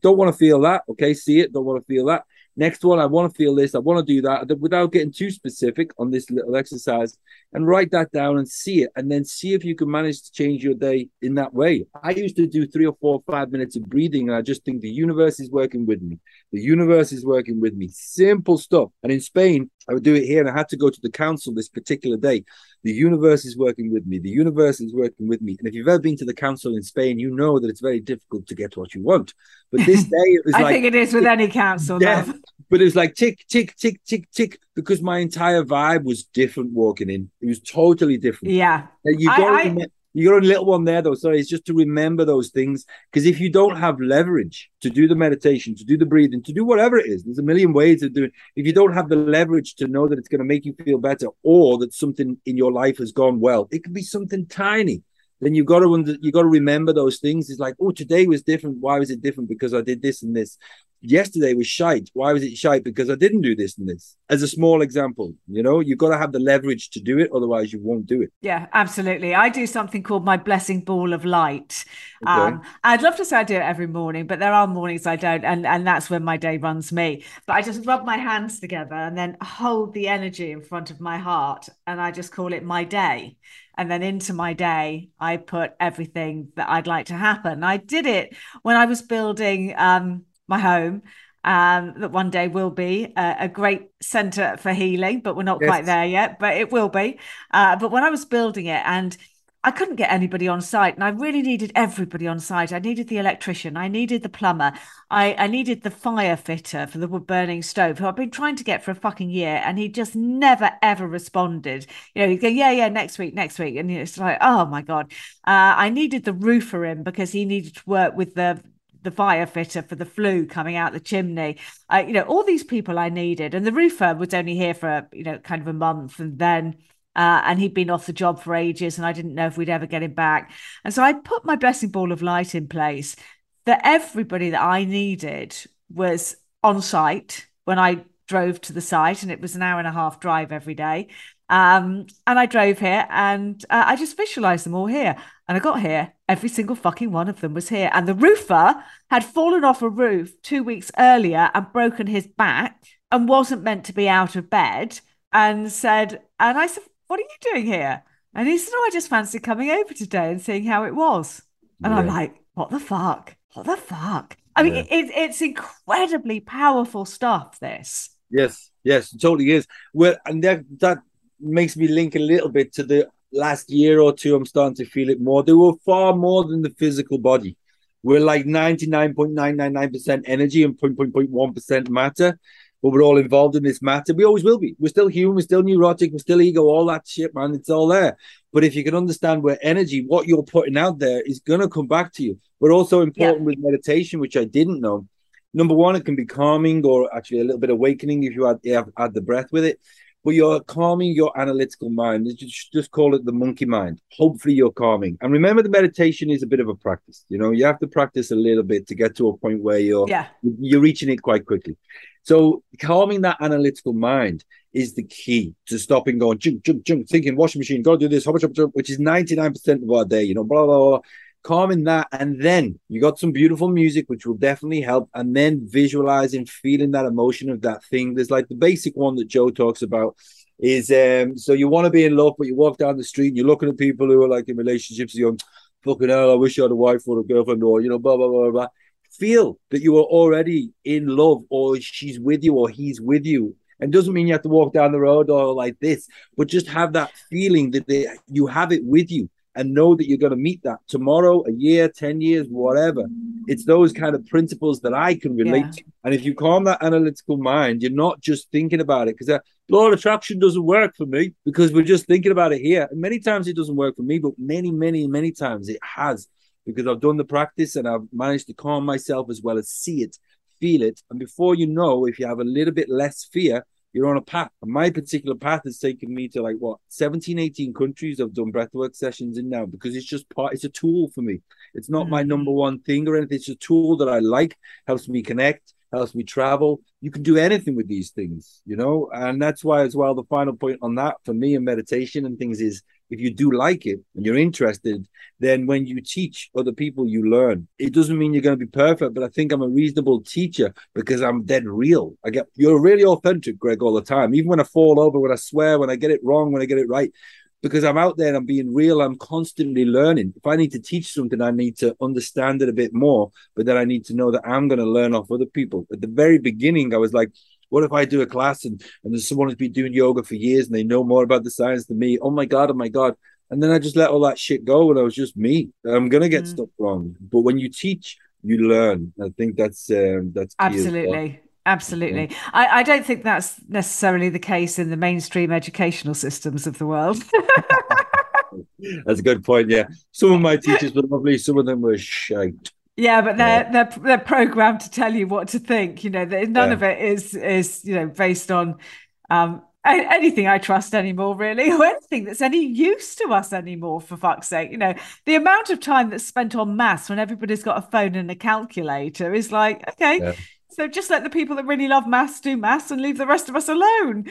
Don't want to feel that. Okay. See it. Don't want to feel that Next one, I want to feel this. I want to do that without getting too specific on this little exercise and write that down and see it. And then see if you can manage to change your day in that way. I used to do three or four, five minutes of breathing. And I just think the universe is working with me. The universe is working with me. Simple stuff. And in Spain, I would do it here. And I had to go to the council this particular day. The universe is working with me. The universe is working with me. And if you've ever been to the council in Spain, you know that it's very difficult to get what you want. But this day, it was I like, think it is with any council. Yeah, but it was like tick, tick, tick, tick, tick, because my entire vibe was different walking in. It was totally different. Yeah. Uh, you got, I, I, you got a little one there though. Sorry, it's just to remember those things. Because if you don't have leverage to do the meditation, to do the breathing, to do whatever it is, there's a million ways of doing it. If you don't have the leverage to know that it's going to make you feel better or that something in your life has gone well, it could be something tiny then you've got to under, you got to remember those things. It's like, oh, today was different. Why was it different? Because I did this and this yesterday was shite. Why was it shite? Because I didn't do this and this. As a small example, you know, you've got to have the leverage to do it, otherwise you won't do it. Yeah, absolutely. I do something called my blessing ball of light. Okay. Um, I'd love to say I do it every morning, but there are mornings I don't, and and that's when my day runs me. But I just rub my hands together and then hold the energy in front of my heart, and I just call it my day and then into my day i put everything that i'd like to happen i did it when i was building um, my home um, that one day will be a, a great center for healing, but we're not yes. quite there yet, but it will be. Uh, but when I was building it and I couldn't get anybody on site, and I really needed everybody on site. I needed the electrician, I needed the plumber, I, I needed the fire fitter for the wood burning stove, who I've been trying to get for a fucking year, and he just never ever responded. You know, he'd go, yeah, yeah, next week, next week, and it's like, oh my god. Uh, I needed the roofer in because he needed to work with the the fire fitter for the flue coming out the chimney. Uh, you know, all these people I needed, and the roofer was only here for you know kind of a month, and then. Uh, and he'd been off the job for ages, and I didn't know if we'd ever get him back. And so I put my blessing ball of light in place that everybody that I needed was on site when I drove to the site, and it was an hour and a half drive every day. Um, and I drove here and uh, I just visualized them all here. And I got here, every single fucking one of them was here. And the roofer had fallen off a roof two weeks earlier and broken his back and wasn't meant to be out of bed. And said, and I said, What are you doing here? And he said, Oh, I just fancy coming over today and seeing how it was. And yeah. I'm like, What the fuck? What the fuck? I mean, yeah. it, it's incredibly powerful stuff, this. Yes, yes, it totally is. Well, and that, that makes me link a little bit to the last year or two. I'm starting to feel it more. They were far more than the physical body. We're like 99.999% energy and 0.1% matter, but we're all involved in this matter. We always will be. We're still human, we're still neurotic, we're still ego, all that shit, man. It's all there. But if you can understand where energy, what you're putting out there, is going to come back to you. But also important yeah. with meditation, which I didn't know. Number one, it can be calming or actually a little bit awakening if you add, add the breath with it but you're calming your analytical mind. Just, just call it the monkey mind. Hopefully, you're calming. And remember, the meditation is a bit of a practice. You know, you have to practice a little bit to get to a point where you're yeah. you're reaching it quite quickly. So, calming that analytical mind is the key to stopping going junk, junk, junk, thinking washing machine, gotta do this, how much, which is 99% of our day, you know, blah, blah, blah calming that and then you got some beautiful music which will definitely help and then visualizing feeling that emotion of that thing. There's like the basic one that joe talks about is um so you want to be in love but you walk down the street and you're looking at people who are like in relationships you're fucking hell i wish i had a wife or a girlfriend or you know blah blah blah blah feel that you are already in love or she's with you or he's with you and doesn't mean you have to walk down the road or like this, but just have that feeling that they, you have it with you and know that you're going to meet that tomorrow, a year, 10 years, whatever. It's those kind of principles that I can relate yeah. to. And if you calm that analytical mind, you're not just thinking about it because uh, law of attraction doesn't work for me because we're just thinking about it here. And many times it doesn't work for me, but many, many, many times it has because I've done the practice and I've managed to calm myself as well as see it, feel it. And before you know, if you have a little bit less fear, you're on a path. And my particular path has taken me to like what 17, 18 countries I've done breathwork sessions in now because it's just part, it's a tool for me. It's not mm-hmm. my number one thing or anything. It's a tool that I like, helps me connect, helps me travel. You can do anything with these things, you know, and that's why as well. The final point on that for me and meditation and things is if you do like it and you're interested, then when you teach other people, you learn. It doesn't mean you're going to be perfect, but I think I'm a reasonable teacher because I'm dead real. I get you're really authentic, Greg, all the time. Even when I fall over, when I swear, when I get it wrong, when I get it right, because I'm out there and I'm being real. I'm constantly learning. If I need to teach something, I need to understand it a bit more, but then I need to know that I'm going to learn off other people. At the very beginning, I was like, what if I do a class and, and there's someone who's been doing yoga for years and they know more about the science than me? Oh my God, oh my God. And then I just let all that shit go and I was just me. I'm gonna get mm. stuff wrong. But when you teach, you learn. I think that's um, that's absolutely. Absolutely. Yeah. I, I don't think that's necessarily the case in the mainstream educational systems of the world. that's a good point. Yeah. Some of my teachers were lovely, some of them were shite. Yeah, but they're yeah. they're they're programmed to tell you what to think. You know, none yeah. of it is is you know based on um, anything I trust anymore, really, or anything that's any use to us anymore. For fuck's sake, you know, the amount of time that's spent on maths when everybody's got a phone and a calculator is like, okay, yeah. so just let the people that really love maths do maths and leave the rest of us alone.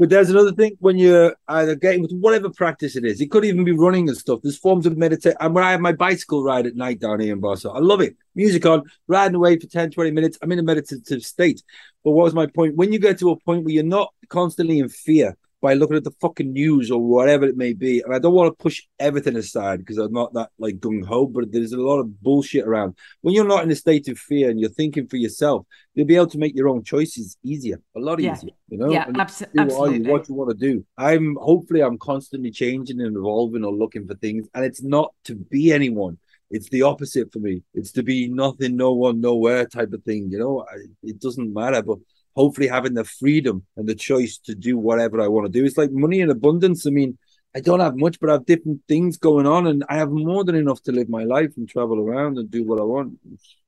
But there's another thing when you're either getting with whatever practice it is. It could even be running and stuff. There's forms of meditation. And when I have my bicycle ride at night down here in Barcelona, I love it. Music on, riding away for 10, 20 minutes. I'm in a meditative state. But what was my point? When you get to a point where you're not constantly in fear, by looking at the fucking news or whatever it may be. And I don't want to push everything aside because I'm not that like gung ho, but there's a lot of bullshit around. When you're not in a state of fear and you're thinking for yourself, you'll be able to make your own choices easier, a lot yeah. easier. You know, yeah, abso- absolutely. What you, what you want to do. I'm hopefully I'm constantly changing and evolving or looking for things, and it's not to be anyone. It's the opposite for me. It's to be nothing, no one, nowhere type of thing. You know, I, it doesn't matter, but hopefully having the freedom and the choice to do whatever I want to do. It's like money in abundance. I mean, I don't have much, but I have different things going on, and I have more than enough to live my life and travel around and do what I want.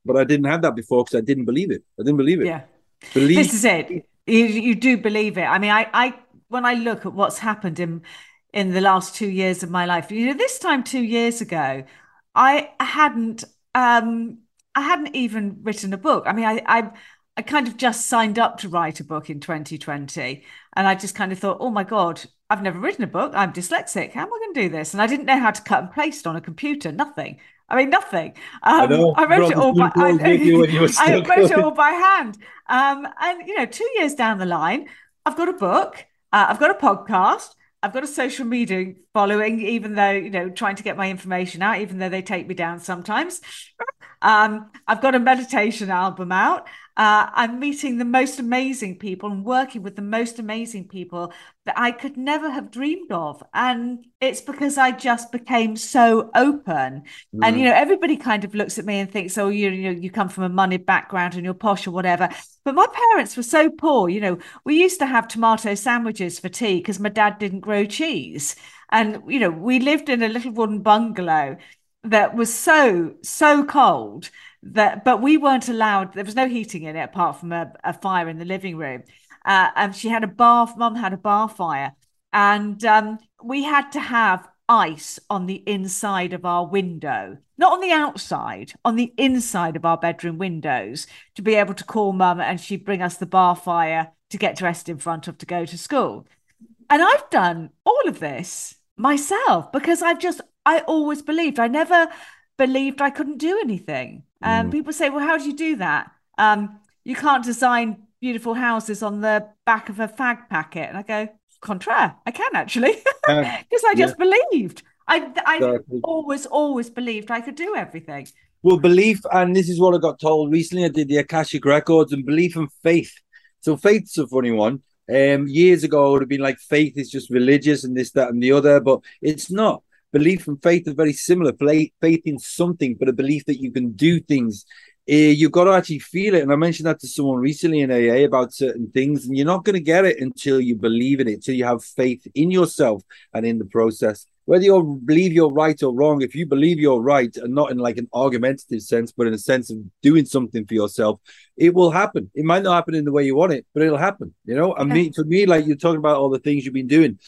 But I didn't have that before because I didn't believe it. I didn't believe it. Yeah, believe. This is it. You, you do believe it. I mean, I, I when I look at what's happened in in the last two years of my life, you know, this time two years ago, I hadn't um I hadn't even written a book. I mean, I I I kind of just signed up to write a book in 2020. And I just kind of thought, oh my God, I've never written a book. I'm dyslexic. How am I going to do this? And I didn't know how to cut and paste on a computer. Nothing. I mean, nothing. Um, I, I, wrote it all by I, I wrote it all by hand. Um, and you know, two years down the line, I've got a book. Uh, I've got a podcast. I've got a social media following, even though, you know, trying to get my information out, even though they take me down sometimes. Um, I've got a meditation album out. Uh, I'm meeting the most amazing people and working with the most amazing people that I could never have dreamed of. And it's because I just became so open. Mm. And, you know, everybody kind of looks at me and thinks, oh, you, you know, you come from a money background and you're posh or whatever. But my parents were so poor. You know, we used to have tomato sandwiches for tea because my dad didn't grow cheese. And, you know, we lived in a little wooden bungalow that was so, so cold that but we weren't allowed there was no heating in it apart from a, a fire in the living room. Uh, and she had a bar mum had a bar fire. And um, we had to have ice on the inside of our window not on the outside on the inside of our bedroom windows to be able to call mum and she'd bring us the bar fire to get dressed in front of to go to school. And i've done all of this myself because i've just i always believed i never believed I couldn't do anything. And mm. people say, well, how do you do that? Um, you can't design beautiful houses on the back of a fag packet. And I go, contraire, I can actually, because I just yeah. believed. I, I exactly. always, always believed I could do everything. Well, belief, and this is what I got told recently. I did the Akashic Records and belief and faith. So faith's a funny one. Um, years ago, it would have been like faith is just religious and this, that, and the other, but it's not belief and faith are very similar. Faith in something, but a belief that you can do things. Uh, you've got to actually feel it. And I mentioned that to someone recently in AA about certain things, and you're not going to get it until you believe in it, until you have faith in yourself and in the process. Whether you believe you're right or wrong, if you believe you're right and not in like an argumentative sense, but in a sense of doing something for yourself, it will happen. It might not happen in the way you want it, but it'll happen. You know, and me for me, like you're talking about all the things you've been doing.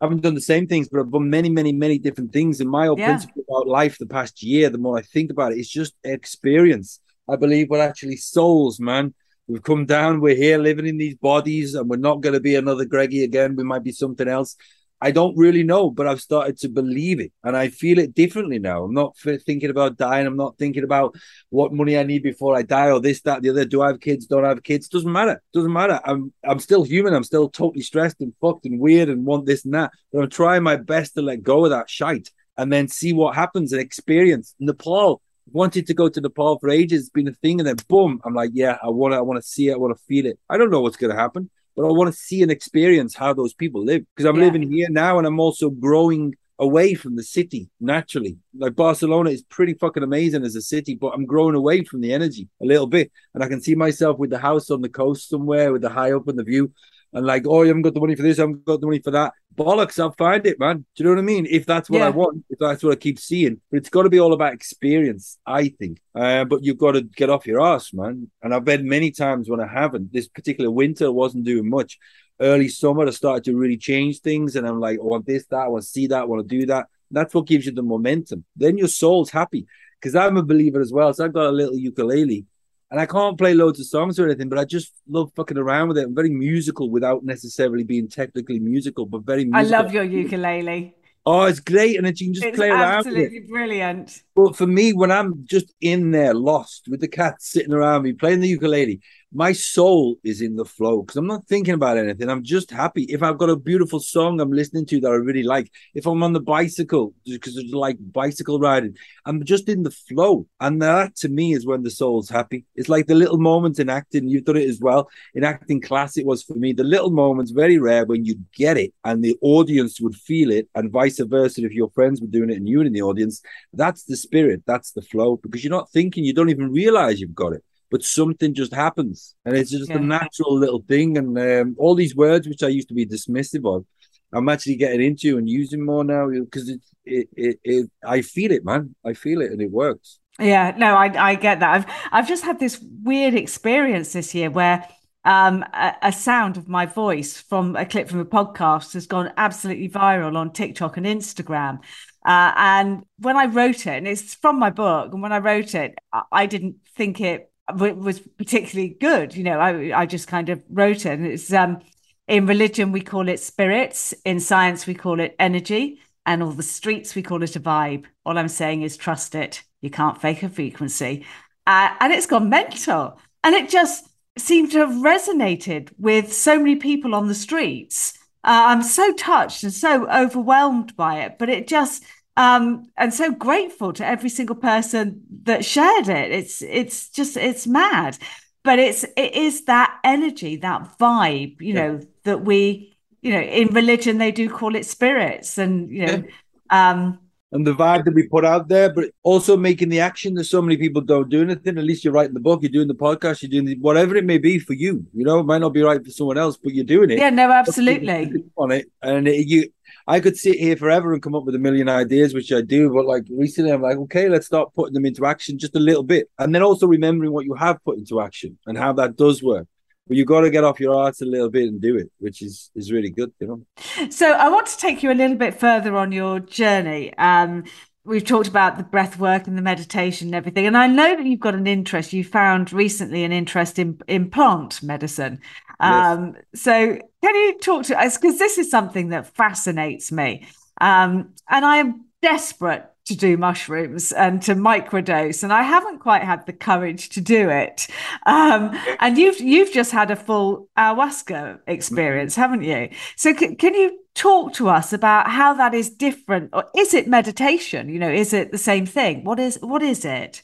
I haven't done the same things, but I've done many, many, many different things. And my whole yeah. principle about life the past year, the more I think about it, it's just experience. I believe we're actually souls, man. We've come down, we're here living in these bodies, and we're not going to be another Greggy again. We might be something else. I don't really know, but I've started to believe it and I feel it differently now. I'm not thinking about dying. I'm not thinking about what money I need before I die or this, that, the other. Do I have kids? Don't I have kids? Doesn't matter. Doesn't matter. I'm I'm still human. I'm still totally stressed and fucked and weird and want this and that. But I'm trying my best to let go of that shite and then see what happens and experience. Nepal wanted to go to Nepal for ages. It's been a thing, and then boom, I'm like, yeah, I want to, I want to see it, I want to feel it. I don't know what's going to happen but I want to see and experience how those people live because I'm yeah. living here now and I'm also growing away from the city naturally. Like Barcelona is pretty fucking amazing as a city, but I'm growing away from the energy a little bit. And I can see myself with the house on the coast somewhere with the high up in the view and like, oh, you haven't got the money for this, I haven't got the money for that. Bollocks, I'll find it, man. Do you know what I mean? If that's what yeah. I want, if that's what I keep seeing, but it's got to be all about experience, I think. Uh, but you've got to get off your ass, man. And I've been many times when I haven't. This particular winter wasn't doing much. Early summer, I started to really change things, and I'm like, I want this, that, I want to see that, I want to do that. That's what gives you the momentum. Then your soul's happy. Because I'm a believer as well. So I've got a little ukulele and I can't play loads of songs or anything, but I just love fucking around with it. I'm very musical without necessarily being technically musical, but very musical. I love your ukulele. Oh, it's great, and then you can just it's play around. Absolutely brilliant. But for me, when I'm just in there, lost with the cats sitting around me playing the ukulele, my soul is in the flow because I'm not thinking about anything. I'm just happy. If I've got a beautiful song I'm listening to that I really like, if I'm on the bicycle because it's like bicycle riding, I'm just in the flow. And that to me is when the soul's happy. It's like the little moments in acting. You've done it as well. In acting class, it was for me the little moments, very rare when you get it and the audience would feel it, and vice versa. If your friends were doing it and you were in the audience, that's the spirit, that's the flow because you're not thinking, you don't even realize you've got it but something just happens and it's just yeah. a natural little thing and um, all these words which i used to be dismissive of I'm actually getting into and using more now because it, it, it, it, I feel it, man. I feel it and it works. Yeah, no, I, I get that. I've, I've just had this weird experience this year where um, a, a, sound of my voice from a clip from a podcast has gone absolutely viral on TikTok and Instagram. Uh, and when I wrote it, and it's from my book, and when I wrote it, I, I didn't think it was particularly good. You know, I, I just kind of wrote it. And it's um, in religion, we call it spirits. In science, we call it energy. And all the streets, we call it a vibe. All I'm saying is trust it. You can't fake a frequency. Uh, and it's gone mental. And it just seemed to have resonated with so many people on the streets. Uh, I'm so touched and so overwhelmed by it, but it just um, and so grateful to every single person that shared it. It's it's just it's mad, but it's it is that energy, that vibe, you yeah. know, that we you know in religion they do call it spirits, and you know. Yeah. Um, and the vibe that we put out there, but also making the action. There's so many people don't do anything. At least you're writing the book, you're doing the podcast, you're doing the, whatever it may be for you. You know, it might not be right for someone else, but you're doing it. Yeah, no, absolutely. On it, and it, you, I could sit here forever and come up with a million ideas, which I do. But like recently, I'm like, okay, let's start putting them into action just a little bit, and then also remembering what you have put into action and how that does work but you've got to get off your ass a little bit and do it, which is is really good, you know. So I want to take you a little bit further on your journey. Um, we've talked about the breath work and the meditation and everything, and I know that you've got an interest. You found recently an interest in in plant medicine. Um, yes. So can you talk to us because this is something that fascinates me, um, and I am desperate to do mushrooms and to microdose, and I haven't quite had the courage to do it. Um, and you've you've just had a full ayahuasca experience, haven't you? So c- can you talk to us about how that is different, or is it meditation? You know, is it the same thing? What is what is it?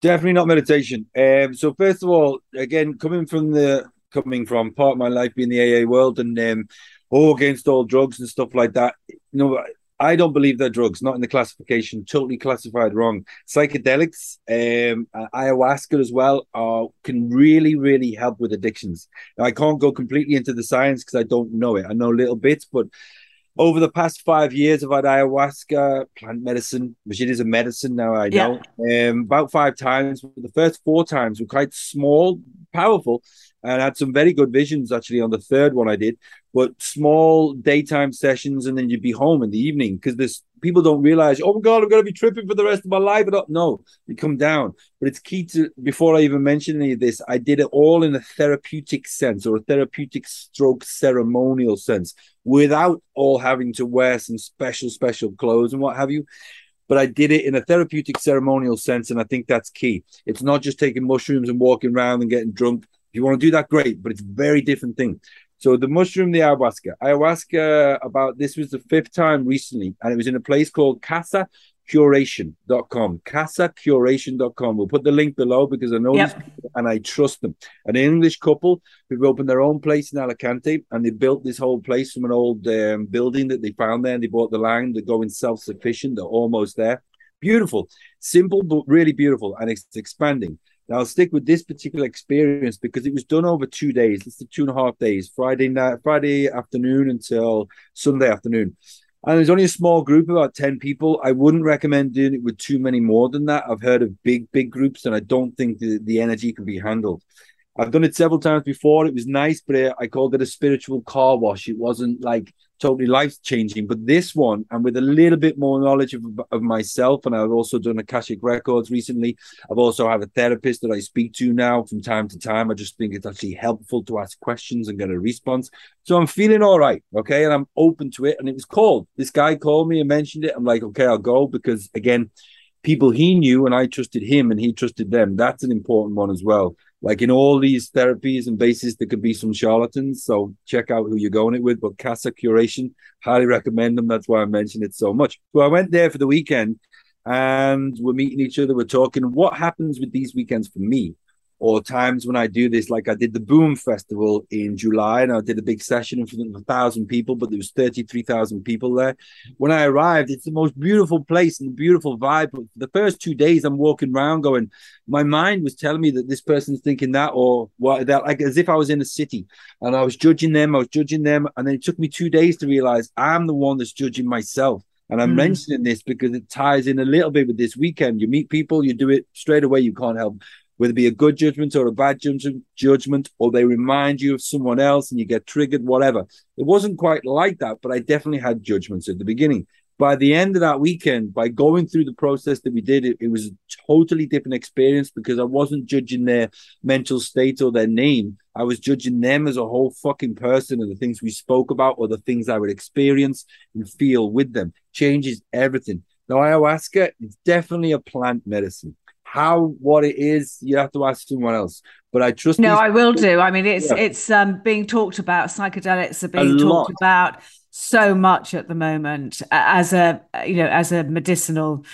Definitely not meditation. Um, so first of all, again, coming from the coming from part of my life being the AA world and um, all against all drugs and stuff like that. You know, I don't believe they're drugs, not in the classification, totally classified wrong. Psychedelics, um, ayahuasca as well, are, can really, really help with addictions. Now, I can't go completely into the science because I don't know it. I know little bits, but over the past five years, I've had ayahuasca, plant medicine, which it is a medicine now, I know, yeah. um, about five times. The first four times were quite small, powerful, and I had some very good visions actually on the third one I did. But small daytime sessions, and then you'd be home in the evening because this people don't realize. Oh my god, I'm going to be tripping for the rest of my life. No, you come down. But it's key to before I even mention any of this, I did it all in a therapeutic sense or a therapeutic stroke ceremonial sense, without all having to wear some special special clothes and what have you but I did it in a therapeutic ceremonial sense. And I think that's key. It's not just taking mushrooms and walking around and getting drunk. If you want to do that, great, but it's a very different thing. So the mushroom, the ayahuasca. Ayahuasca, about this was the fifth time recently, and it was in a place called Casa curation.com casacuration.com we'll put the link below because i know yep. these people and i trust them. An english couple who've opened their own place in alicante and they built this whole place from an old um, building that they found there and they bought the land. They're going self-sufficient. They're almost there. Beautiful. Simple but really beautiful and it's expanding now I'll stick with this particular experience because it was done over two days. It's the two and a half days, Friday night, Friday afternoon until Sunday afternoon. And there's only a small group, about 10 people. I wouldn't recommend doing it with too many more than that. I've heard of big, big groups, and I don't think the, the energy can be handled. I've done it several times before. It was nice, but I called it a spiritual car wash. It wasn't like totally life changing. But this one, and with a little bit more knowledge of, of myself, and I've also done Akashic Records recently. I've also have a therapist that I speak to now from time to time. I just think it's actually helpful to ask questions and get a response. So I'm feeling all right, okay, and I'm open to it. And it was called. This guy called me and mentioned it. I'm like, okay, I'll go because again, people he knew and I trusted him and he trusted them. That's an important one as well like in all these therapies and bases, there could be some charlatans. So check out who you're going it with. But Casa Curation, highly recommend them. That's why I mention it so much. So I went there for the weekend and we're meeting each other. We're talking. What happens with these weekends for me? Or times when I do this, like I did the Boom Festival in July, and I did a big session in front of a thousand people, but there was thirty three thousand people there. When I arrived, it's the most beautiful place and beautiful vibe. But the first two days, I'm walking around going, my mind was telling me that this person's thinking that, or what that, like as if I was in a city, and I was judging them, I was judging them, and then it took me two days to realize I'm the one that's judging myself. And I'm mm. mentioning this because it ties in a little bit with this weekend. You meet people, you do it straight away. You can't help whether it be a good judgment or a bad judgment, or they remind you of someone else and you get triggered, whatever. It wasn't quite like that, but I definitely had judgments at the beginning. By the end of that weekend, by going through the process that we did, it, it was a totally different experience because I wasn't judging their mental state or their name. I was judging them as a whole fucking person and the things we spoke about or the things I would experience and feel with them. Changes everything. Now, ayahuasca is definitely a plant medicine how what it is you have to ask someone else. But i trust no i will do. I mean it's yeah. it's um being talked about. Psychedelics are being talked about so much at the moment as a you know as a medicinal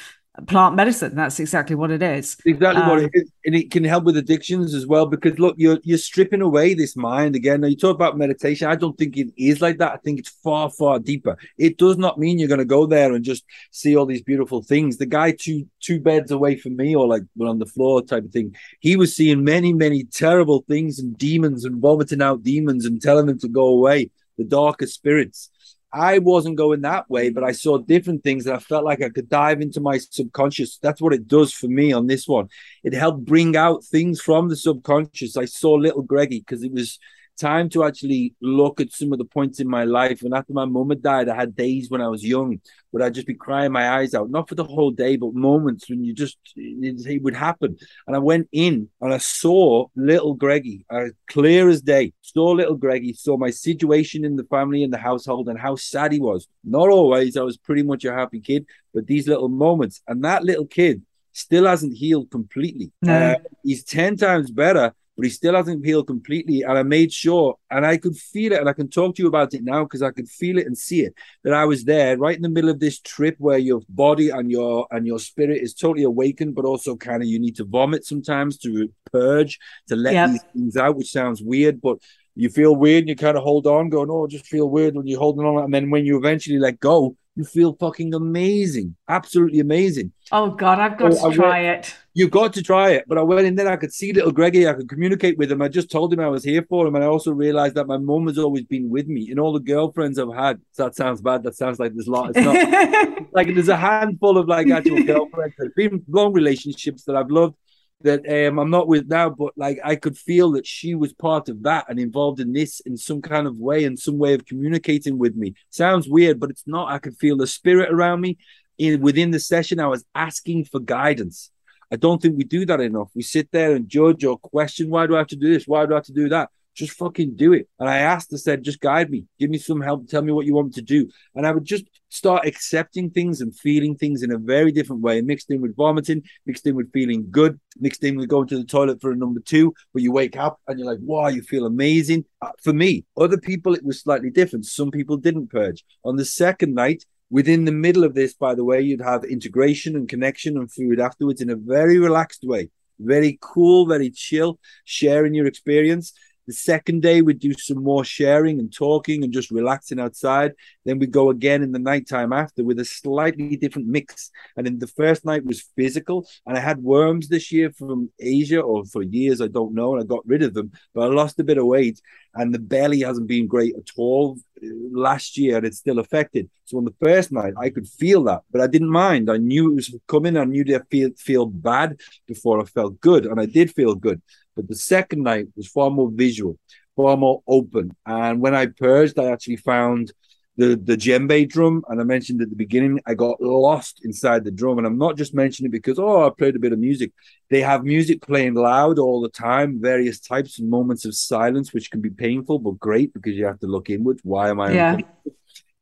plant medicine. That's exactly what it is. Exactly um, what it um. And it can help with addictions as well because look, you're you're stripping away this mind again. Now you talk about meditation. I don't think it is like that. I think it's far, far deeper. It does not mean you're gonna go there and just see all these beautiful things. The guy two two beds away from me or like on the floor type of thing, he was seeing many, many terrible things and demons and vomiting out demons and telling them to go away, the darker spirits. I wasn't going that way, but I saw different things that I felt like I could dive into my subconscious. That's what it does for me on this one. It helped bring out things from the subconscious. I saw little Greggy because it was time to actually look at some of the points in my life. And after my mum had died, I had days when I was young would I'd just be crying my eyes out, not for the whole day, but moments when you just it, it would happen. And I went in and I saw little Greggy, uh, clear as day. Saw little Greggy, saw my situation in the family and the household and how sad he was. Not always, I was pretty much a happy kid, but these little moments. And that little kid still hasn't healed completely. No. Uh, he's 10 times better but he still hasn't healed completely. And I made sure, and I could feel it, and I can talk to you about it now because I could feel it and see it that I was there right in the middle of this trip where your body and your and your spirit is totally awakened, but also kind of you need to vomit sometimes to purge to let yep. these things out, which sounds weird, but you feel weird and you kind of hold on, going, oh, I just feel weird when you're holding on, and then when you eventually let go, you feel fucking amazing, absolutely amazing. Oh God, I've got so to try went, it. You've got to try it. But I went in there, I could see little Greggy, I could communicate with him. I just told him I was here for him, and I also realized that my mum has always been with me. And all the girlfriends I've had, that sounds bad. That sounds like there's a lot. It's not like there's a handful of like actual girlfriends that have been long relationships that I've loved that um, I'm not with now, but like I could feel that she was part of that and involved in this in some kind of way and some way of communicating with me. Sounds weird, but it's not. I could feel the spirit around me. In within the session, I was asking for guidance. I don't think we do that enough. We sit there and judge or question, why do I have to do this? Why do I have to do that? Just fucking do it. And I asked, I said, just guide me, give me some help, tell me what you want to do. And I would just start accepting things and feeling things in a very different way, mixed in with vomiting, mixed in with feeling good, mixed in with going to the toilet for a number two, but you wake up and you're like, wow, you feel amazing. Uh, for me, other people, it was slightly different. Some people didn't purge. On the second night, Within the middle of this, by the way, you'd have integration and connection and food afterwards in a very relaxed way, very cool, very chill, sharing your experience. The second day, we do some more sharing and talking and just relaxing outside. Then we go again in the nighttime after with a slightly different mix. And then the first night was physical. And I had worms this year from Asia or for years, I don't know. And I got rid of them, but I lost a bit of weight. And the belly hasn't been great at all uh, last year. And it's still affected. So on the first night, I could feel that, but I didn't mind. I knew it was coming. I knew that feel feel bad before I felt good. And I did feel good. But the second night was far more visual, far more open. And when I purged, I actually found the the djembe drum, and I mentioned at the beginning, I got lost inside the drum. And I'm not just mentioning it because oh, I played a bit of music. They have music playing loud all the time, various types and moments of silence, which can be painful but great because you have to look inwards. Why am I? Yeah.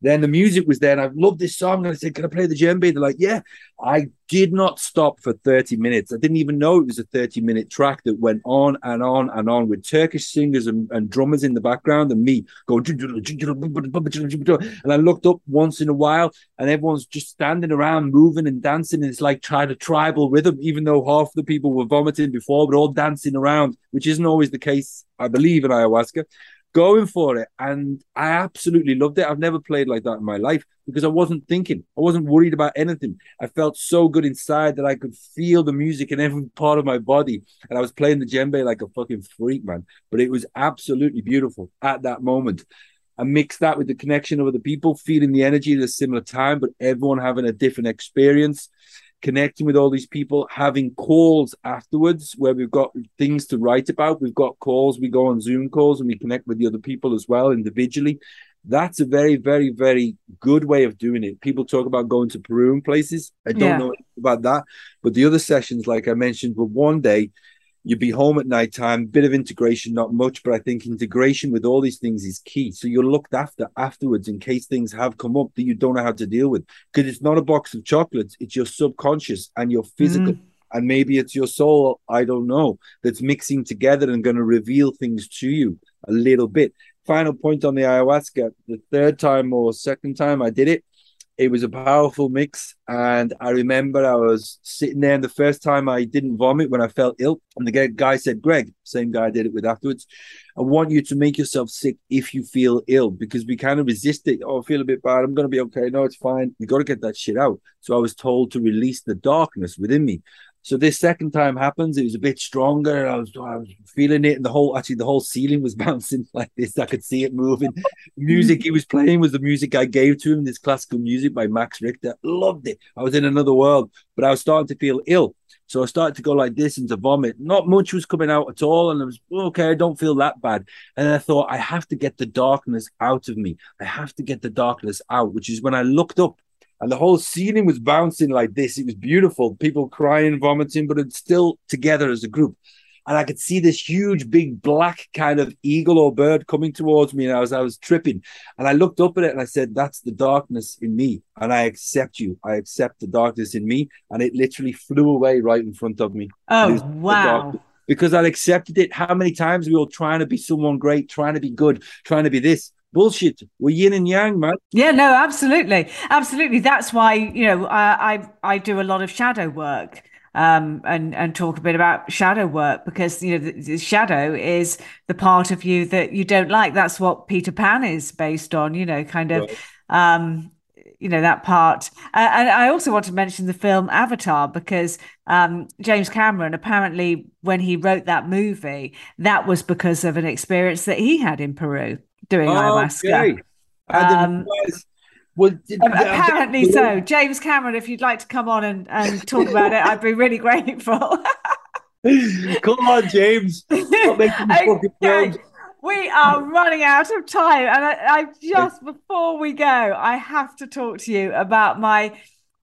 Then the music was there, and I loved this song. And I said, Can I play the djembe? They're like, Yeah. I did not stop for 30 minutes. I didn't even know it was a 30 minute track that went on and on and on with Turkish singers and, and drummers in the background and me going. And I looked up once in a while, and everyone's just standing around, moving and dancing. And it's like trying to tribal rhythm, even though half the people were vomiting before, but all dancing around, which isn't always the case, I believe, in ayahuasca going for it. And I absolutely loved it. I've never played like that in my life because I wasn't thinking. I wasn't worried about anything. I felt so good inside that I could feel the music in every part of my body. And I was playing the djembe like a fucking freak, man. But it was absolutely beautiful at that moment. I mixed that with the connection of other people, feeling the energy at a similar time, but everyone having a different experience connecting with all these people, having calls afterwards where we've got things to write about. We've got calls, we go on Zoom calls and we connect with the other people as well individually. That's a very, very, very good way of doing it. People talk about going to Peru and places. I don't yeah. know about that. But the other sessions, like I mentioned, were one day you'd be home at night time bit of integration not much but i think integration with all these things is key. So you're looked after afterwards in case things have come up that you don't know how to deal with. Because it's not a box of chocolates it's your subconscious and your physical. Mm. and maybe it's your soul i don't know that's mixing together and going to reveal things to you a little bit. Final point on the ayahuasca the third time or second time i did it it was a powerful mix. And I remember I was sitting there, and the first time I didn't vomit when I felt ill. And the guy said, Greg, same guy I did it with afterwards, I want you to make yourself sick if you feel ill because we kind of resist it. Oh, I feel a bit bad. I'm going to be okay. No, it's fine. You got to get that shit out. So I was told to release the darkness within me. So this second time happens, it was a bit stronger. I was, I was feeling it, and the whole actually the whole ceiling was bouncing like this. I could see it moving. music he was playing was the music I gave to him. This classical music by Max Richter. Loved it. I was in another world, but I was starting to feel ill. So I started to go like this and to vomit. Not much was coming out at all, and I was okay. I don't feel that bad. And I thought I have to get the darkness out of me. I have to get the darkness out, which is when I looked up and the whole ceiling was bouncing like this. It was beautiful. People crying, vomiting, but it's still together as a group. And I could see this huge, big black kind of eagle or bird coming towards me. And I was, I was tripping. And I looked up at it and I said, That's the darkness in me. And I accept you. I accept the darkness in me. And it literally flew away right in front of me. Oh, wow because I accepted it. How many times we were trying to be someone great, trying to be good, trying to be this bullshit. We're yin and yang, man. Yeah, no, absolutely, absolutely. That's why you know I I, I do a lot of shadow work. Um, and and talk a bit about shadow work because you know the, the, shadow is the part of you that you don't like. That's what Peter Pan is based on. You know, kind of. Right. Um, you know that part uh, and i also want to mention the film avatar because um, james cameron apparently when he wrote that movie that was because of an experience that he had in peru doing oh, ayahuasca. Okay. Um, well, apparently so. James Cameron, if you'd like to come on and, and talk about it, I'd be really grateful. come on, James. okay. We are running out of time. And I, I just, before we go, I have to talk to you about my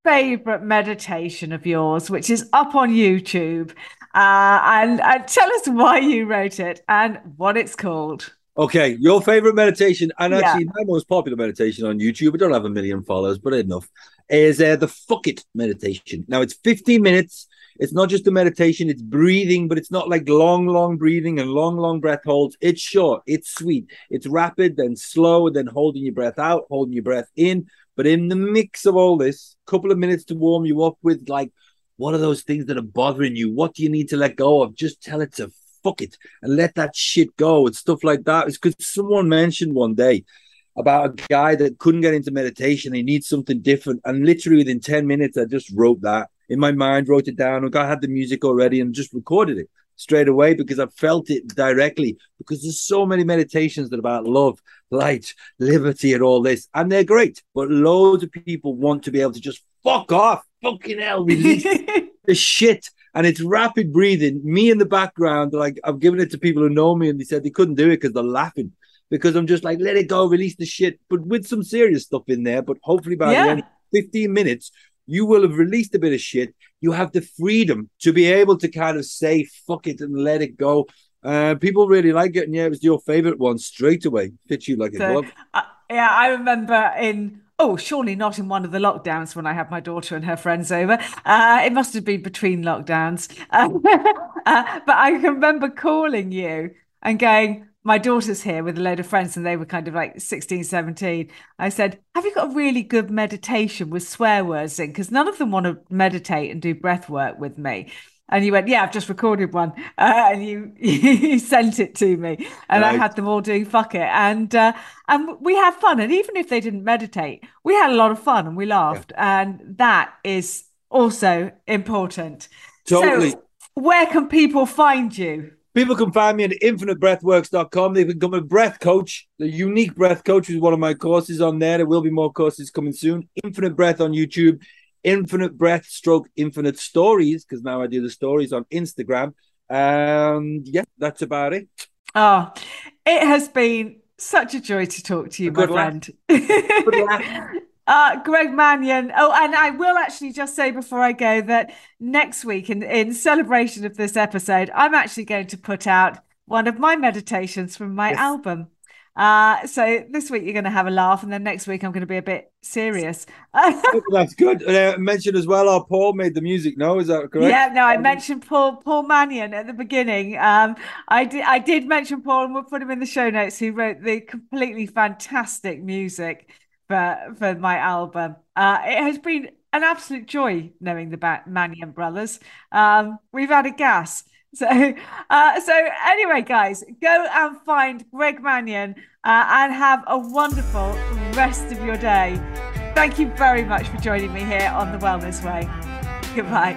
favorite meditation of yours, which is up on YouTube. Uh, and, and tell us why you wrote it and what it's called. Okay, your favorite meditation, and actually yeah. my most popular meditation on YouTube, I don't have a million followers, but enough, is uh, the fuck it meditation. Now it's 15 minutes. It's not just a meditation, it's breathing, but it's not like long, long breathing and long, long breath holds. It's short, it's sweet, it's rapid, then slow, then holding your breath out, holding your breath in. But in the mix of all this, a couple of minutes to warm you up with like, what are those things that are bothering you? What do you need to let go of? Just tell it to fuck it and let that shit go and stuff like that. It's because someone mentioned one day about a guy that couldn't get into meditation. He needs something different. And literally within 10 minutes, I just wrote that in my mind, wrote it down. And I had the music already and just recorded it straight away because I felt it directly. Because there's so many meditations that are about love, light, liberty, and all this. And they're great. But loads of people want to be able to just fuck off, fucking hell, release the shit and it's rapid breathing. Me in the background, like I've given it to people who know me, and they said they couldn't do it because they're laughing because I'm just like, let it go, release the shit, but with some serious stuff in there. But hopefully by yeah. the end 15 minutes, you will have released a bit of shit. You have the freedom to be able to kind of say fuck it and let it go. Uh, people really like it, and yeah, it was your favorite one straight away. Fits you like so, a glove. Uh, yeah, I remember in oh, surely not in one of the lockdowns when I had my daughter and her friends over. Uh, it must have been between lockdowns. Uh, uh, but I can remember calling you and going, my daughter's here with a load of friends and they were kind of like 16 17 i said have you got a really good meditation with swear words in because none of them want to meditate and do breath work with me and you went, yeah, I've just recorded one, uh, and you you sent it to me, and right. I had them all doing fuck it, and uh, and we had fun, and even if they didn't meditate, we had a lot of fun and we laughed, yeah. and that is also important. Totally. So, where can people find you? People can find me at infinitebreathworks.com. They can become a breath coach, the unique breath coach is one of my courses on there. There will be more courses coming soon. Infinite Breath on YouTube Infinite Breath Stroke Infinite Stories, because now I do the stories on Instagram. And yeah, that's about it. Oh, it has been such a joy to talk to you, my friend. Uh, Greg Mannion. Oh, and I will actually just say before I go that next week, in, in celebration of this episode, I'm actually going to put out one of my meditations from my yes. album. Uh, so this week you're going to have a laugh, and then next week I'm going to be a bit serious. That's good. Uh, mentioned as well, our Paul made the music. No, is that correct? Yeah, no, I mentioned Paul Paul Mannion at the beginning. Um, I did I did mention Paul, and we'll put him in the show notes. Who wrote the completely fantastic music for for my album? Uh, it has been an absolute joy knowing the Mannion brothers. Um, we've had a gas. So, uh, so anyway, guys, go and find Greg Mannion uh, and have a wonderful rest of your day. Thank you very much for joining me here on The Wellness Way. Goodbye.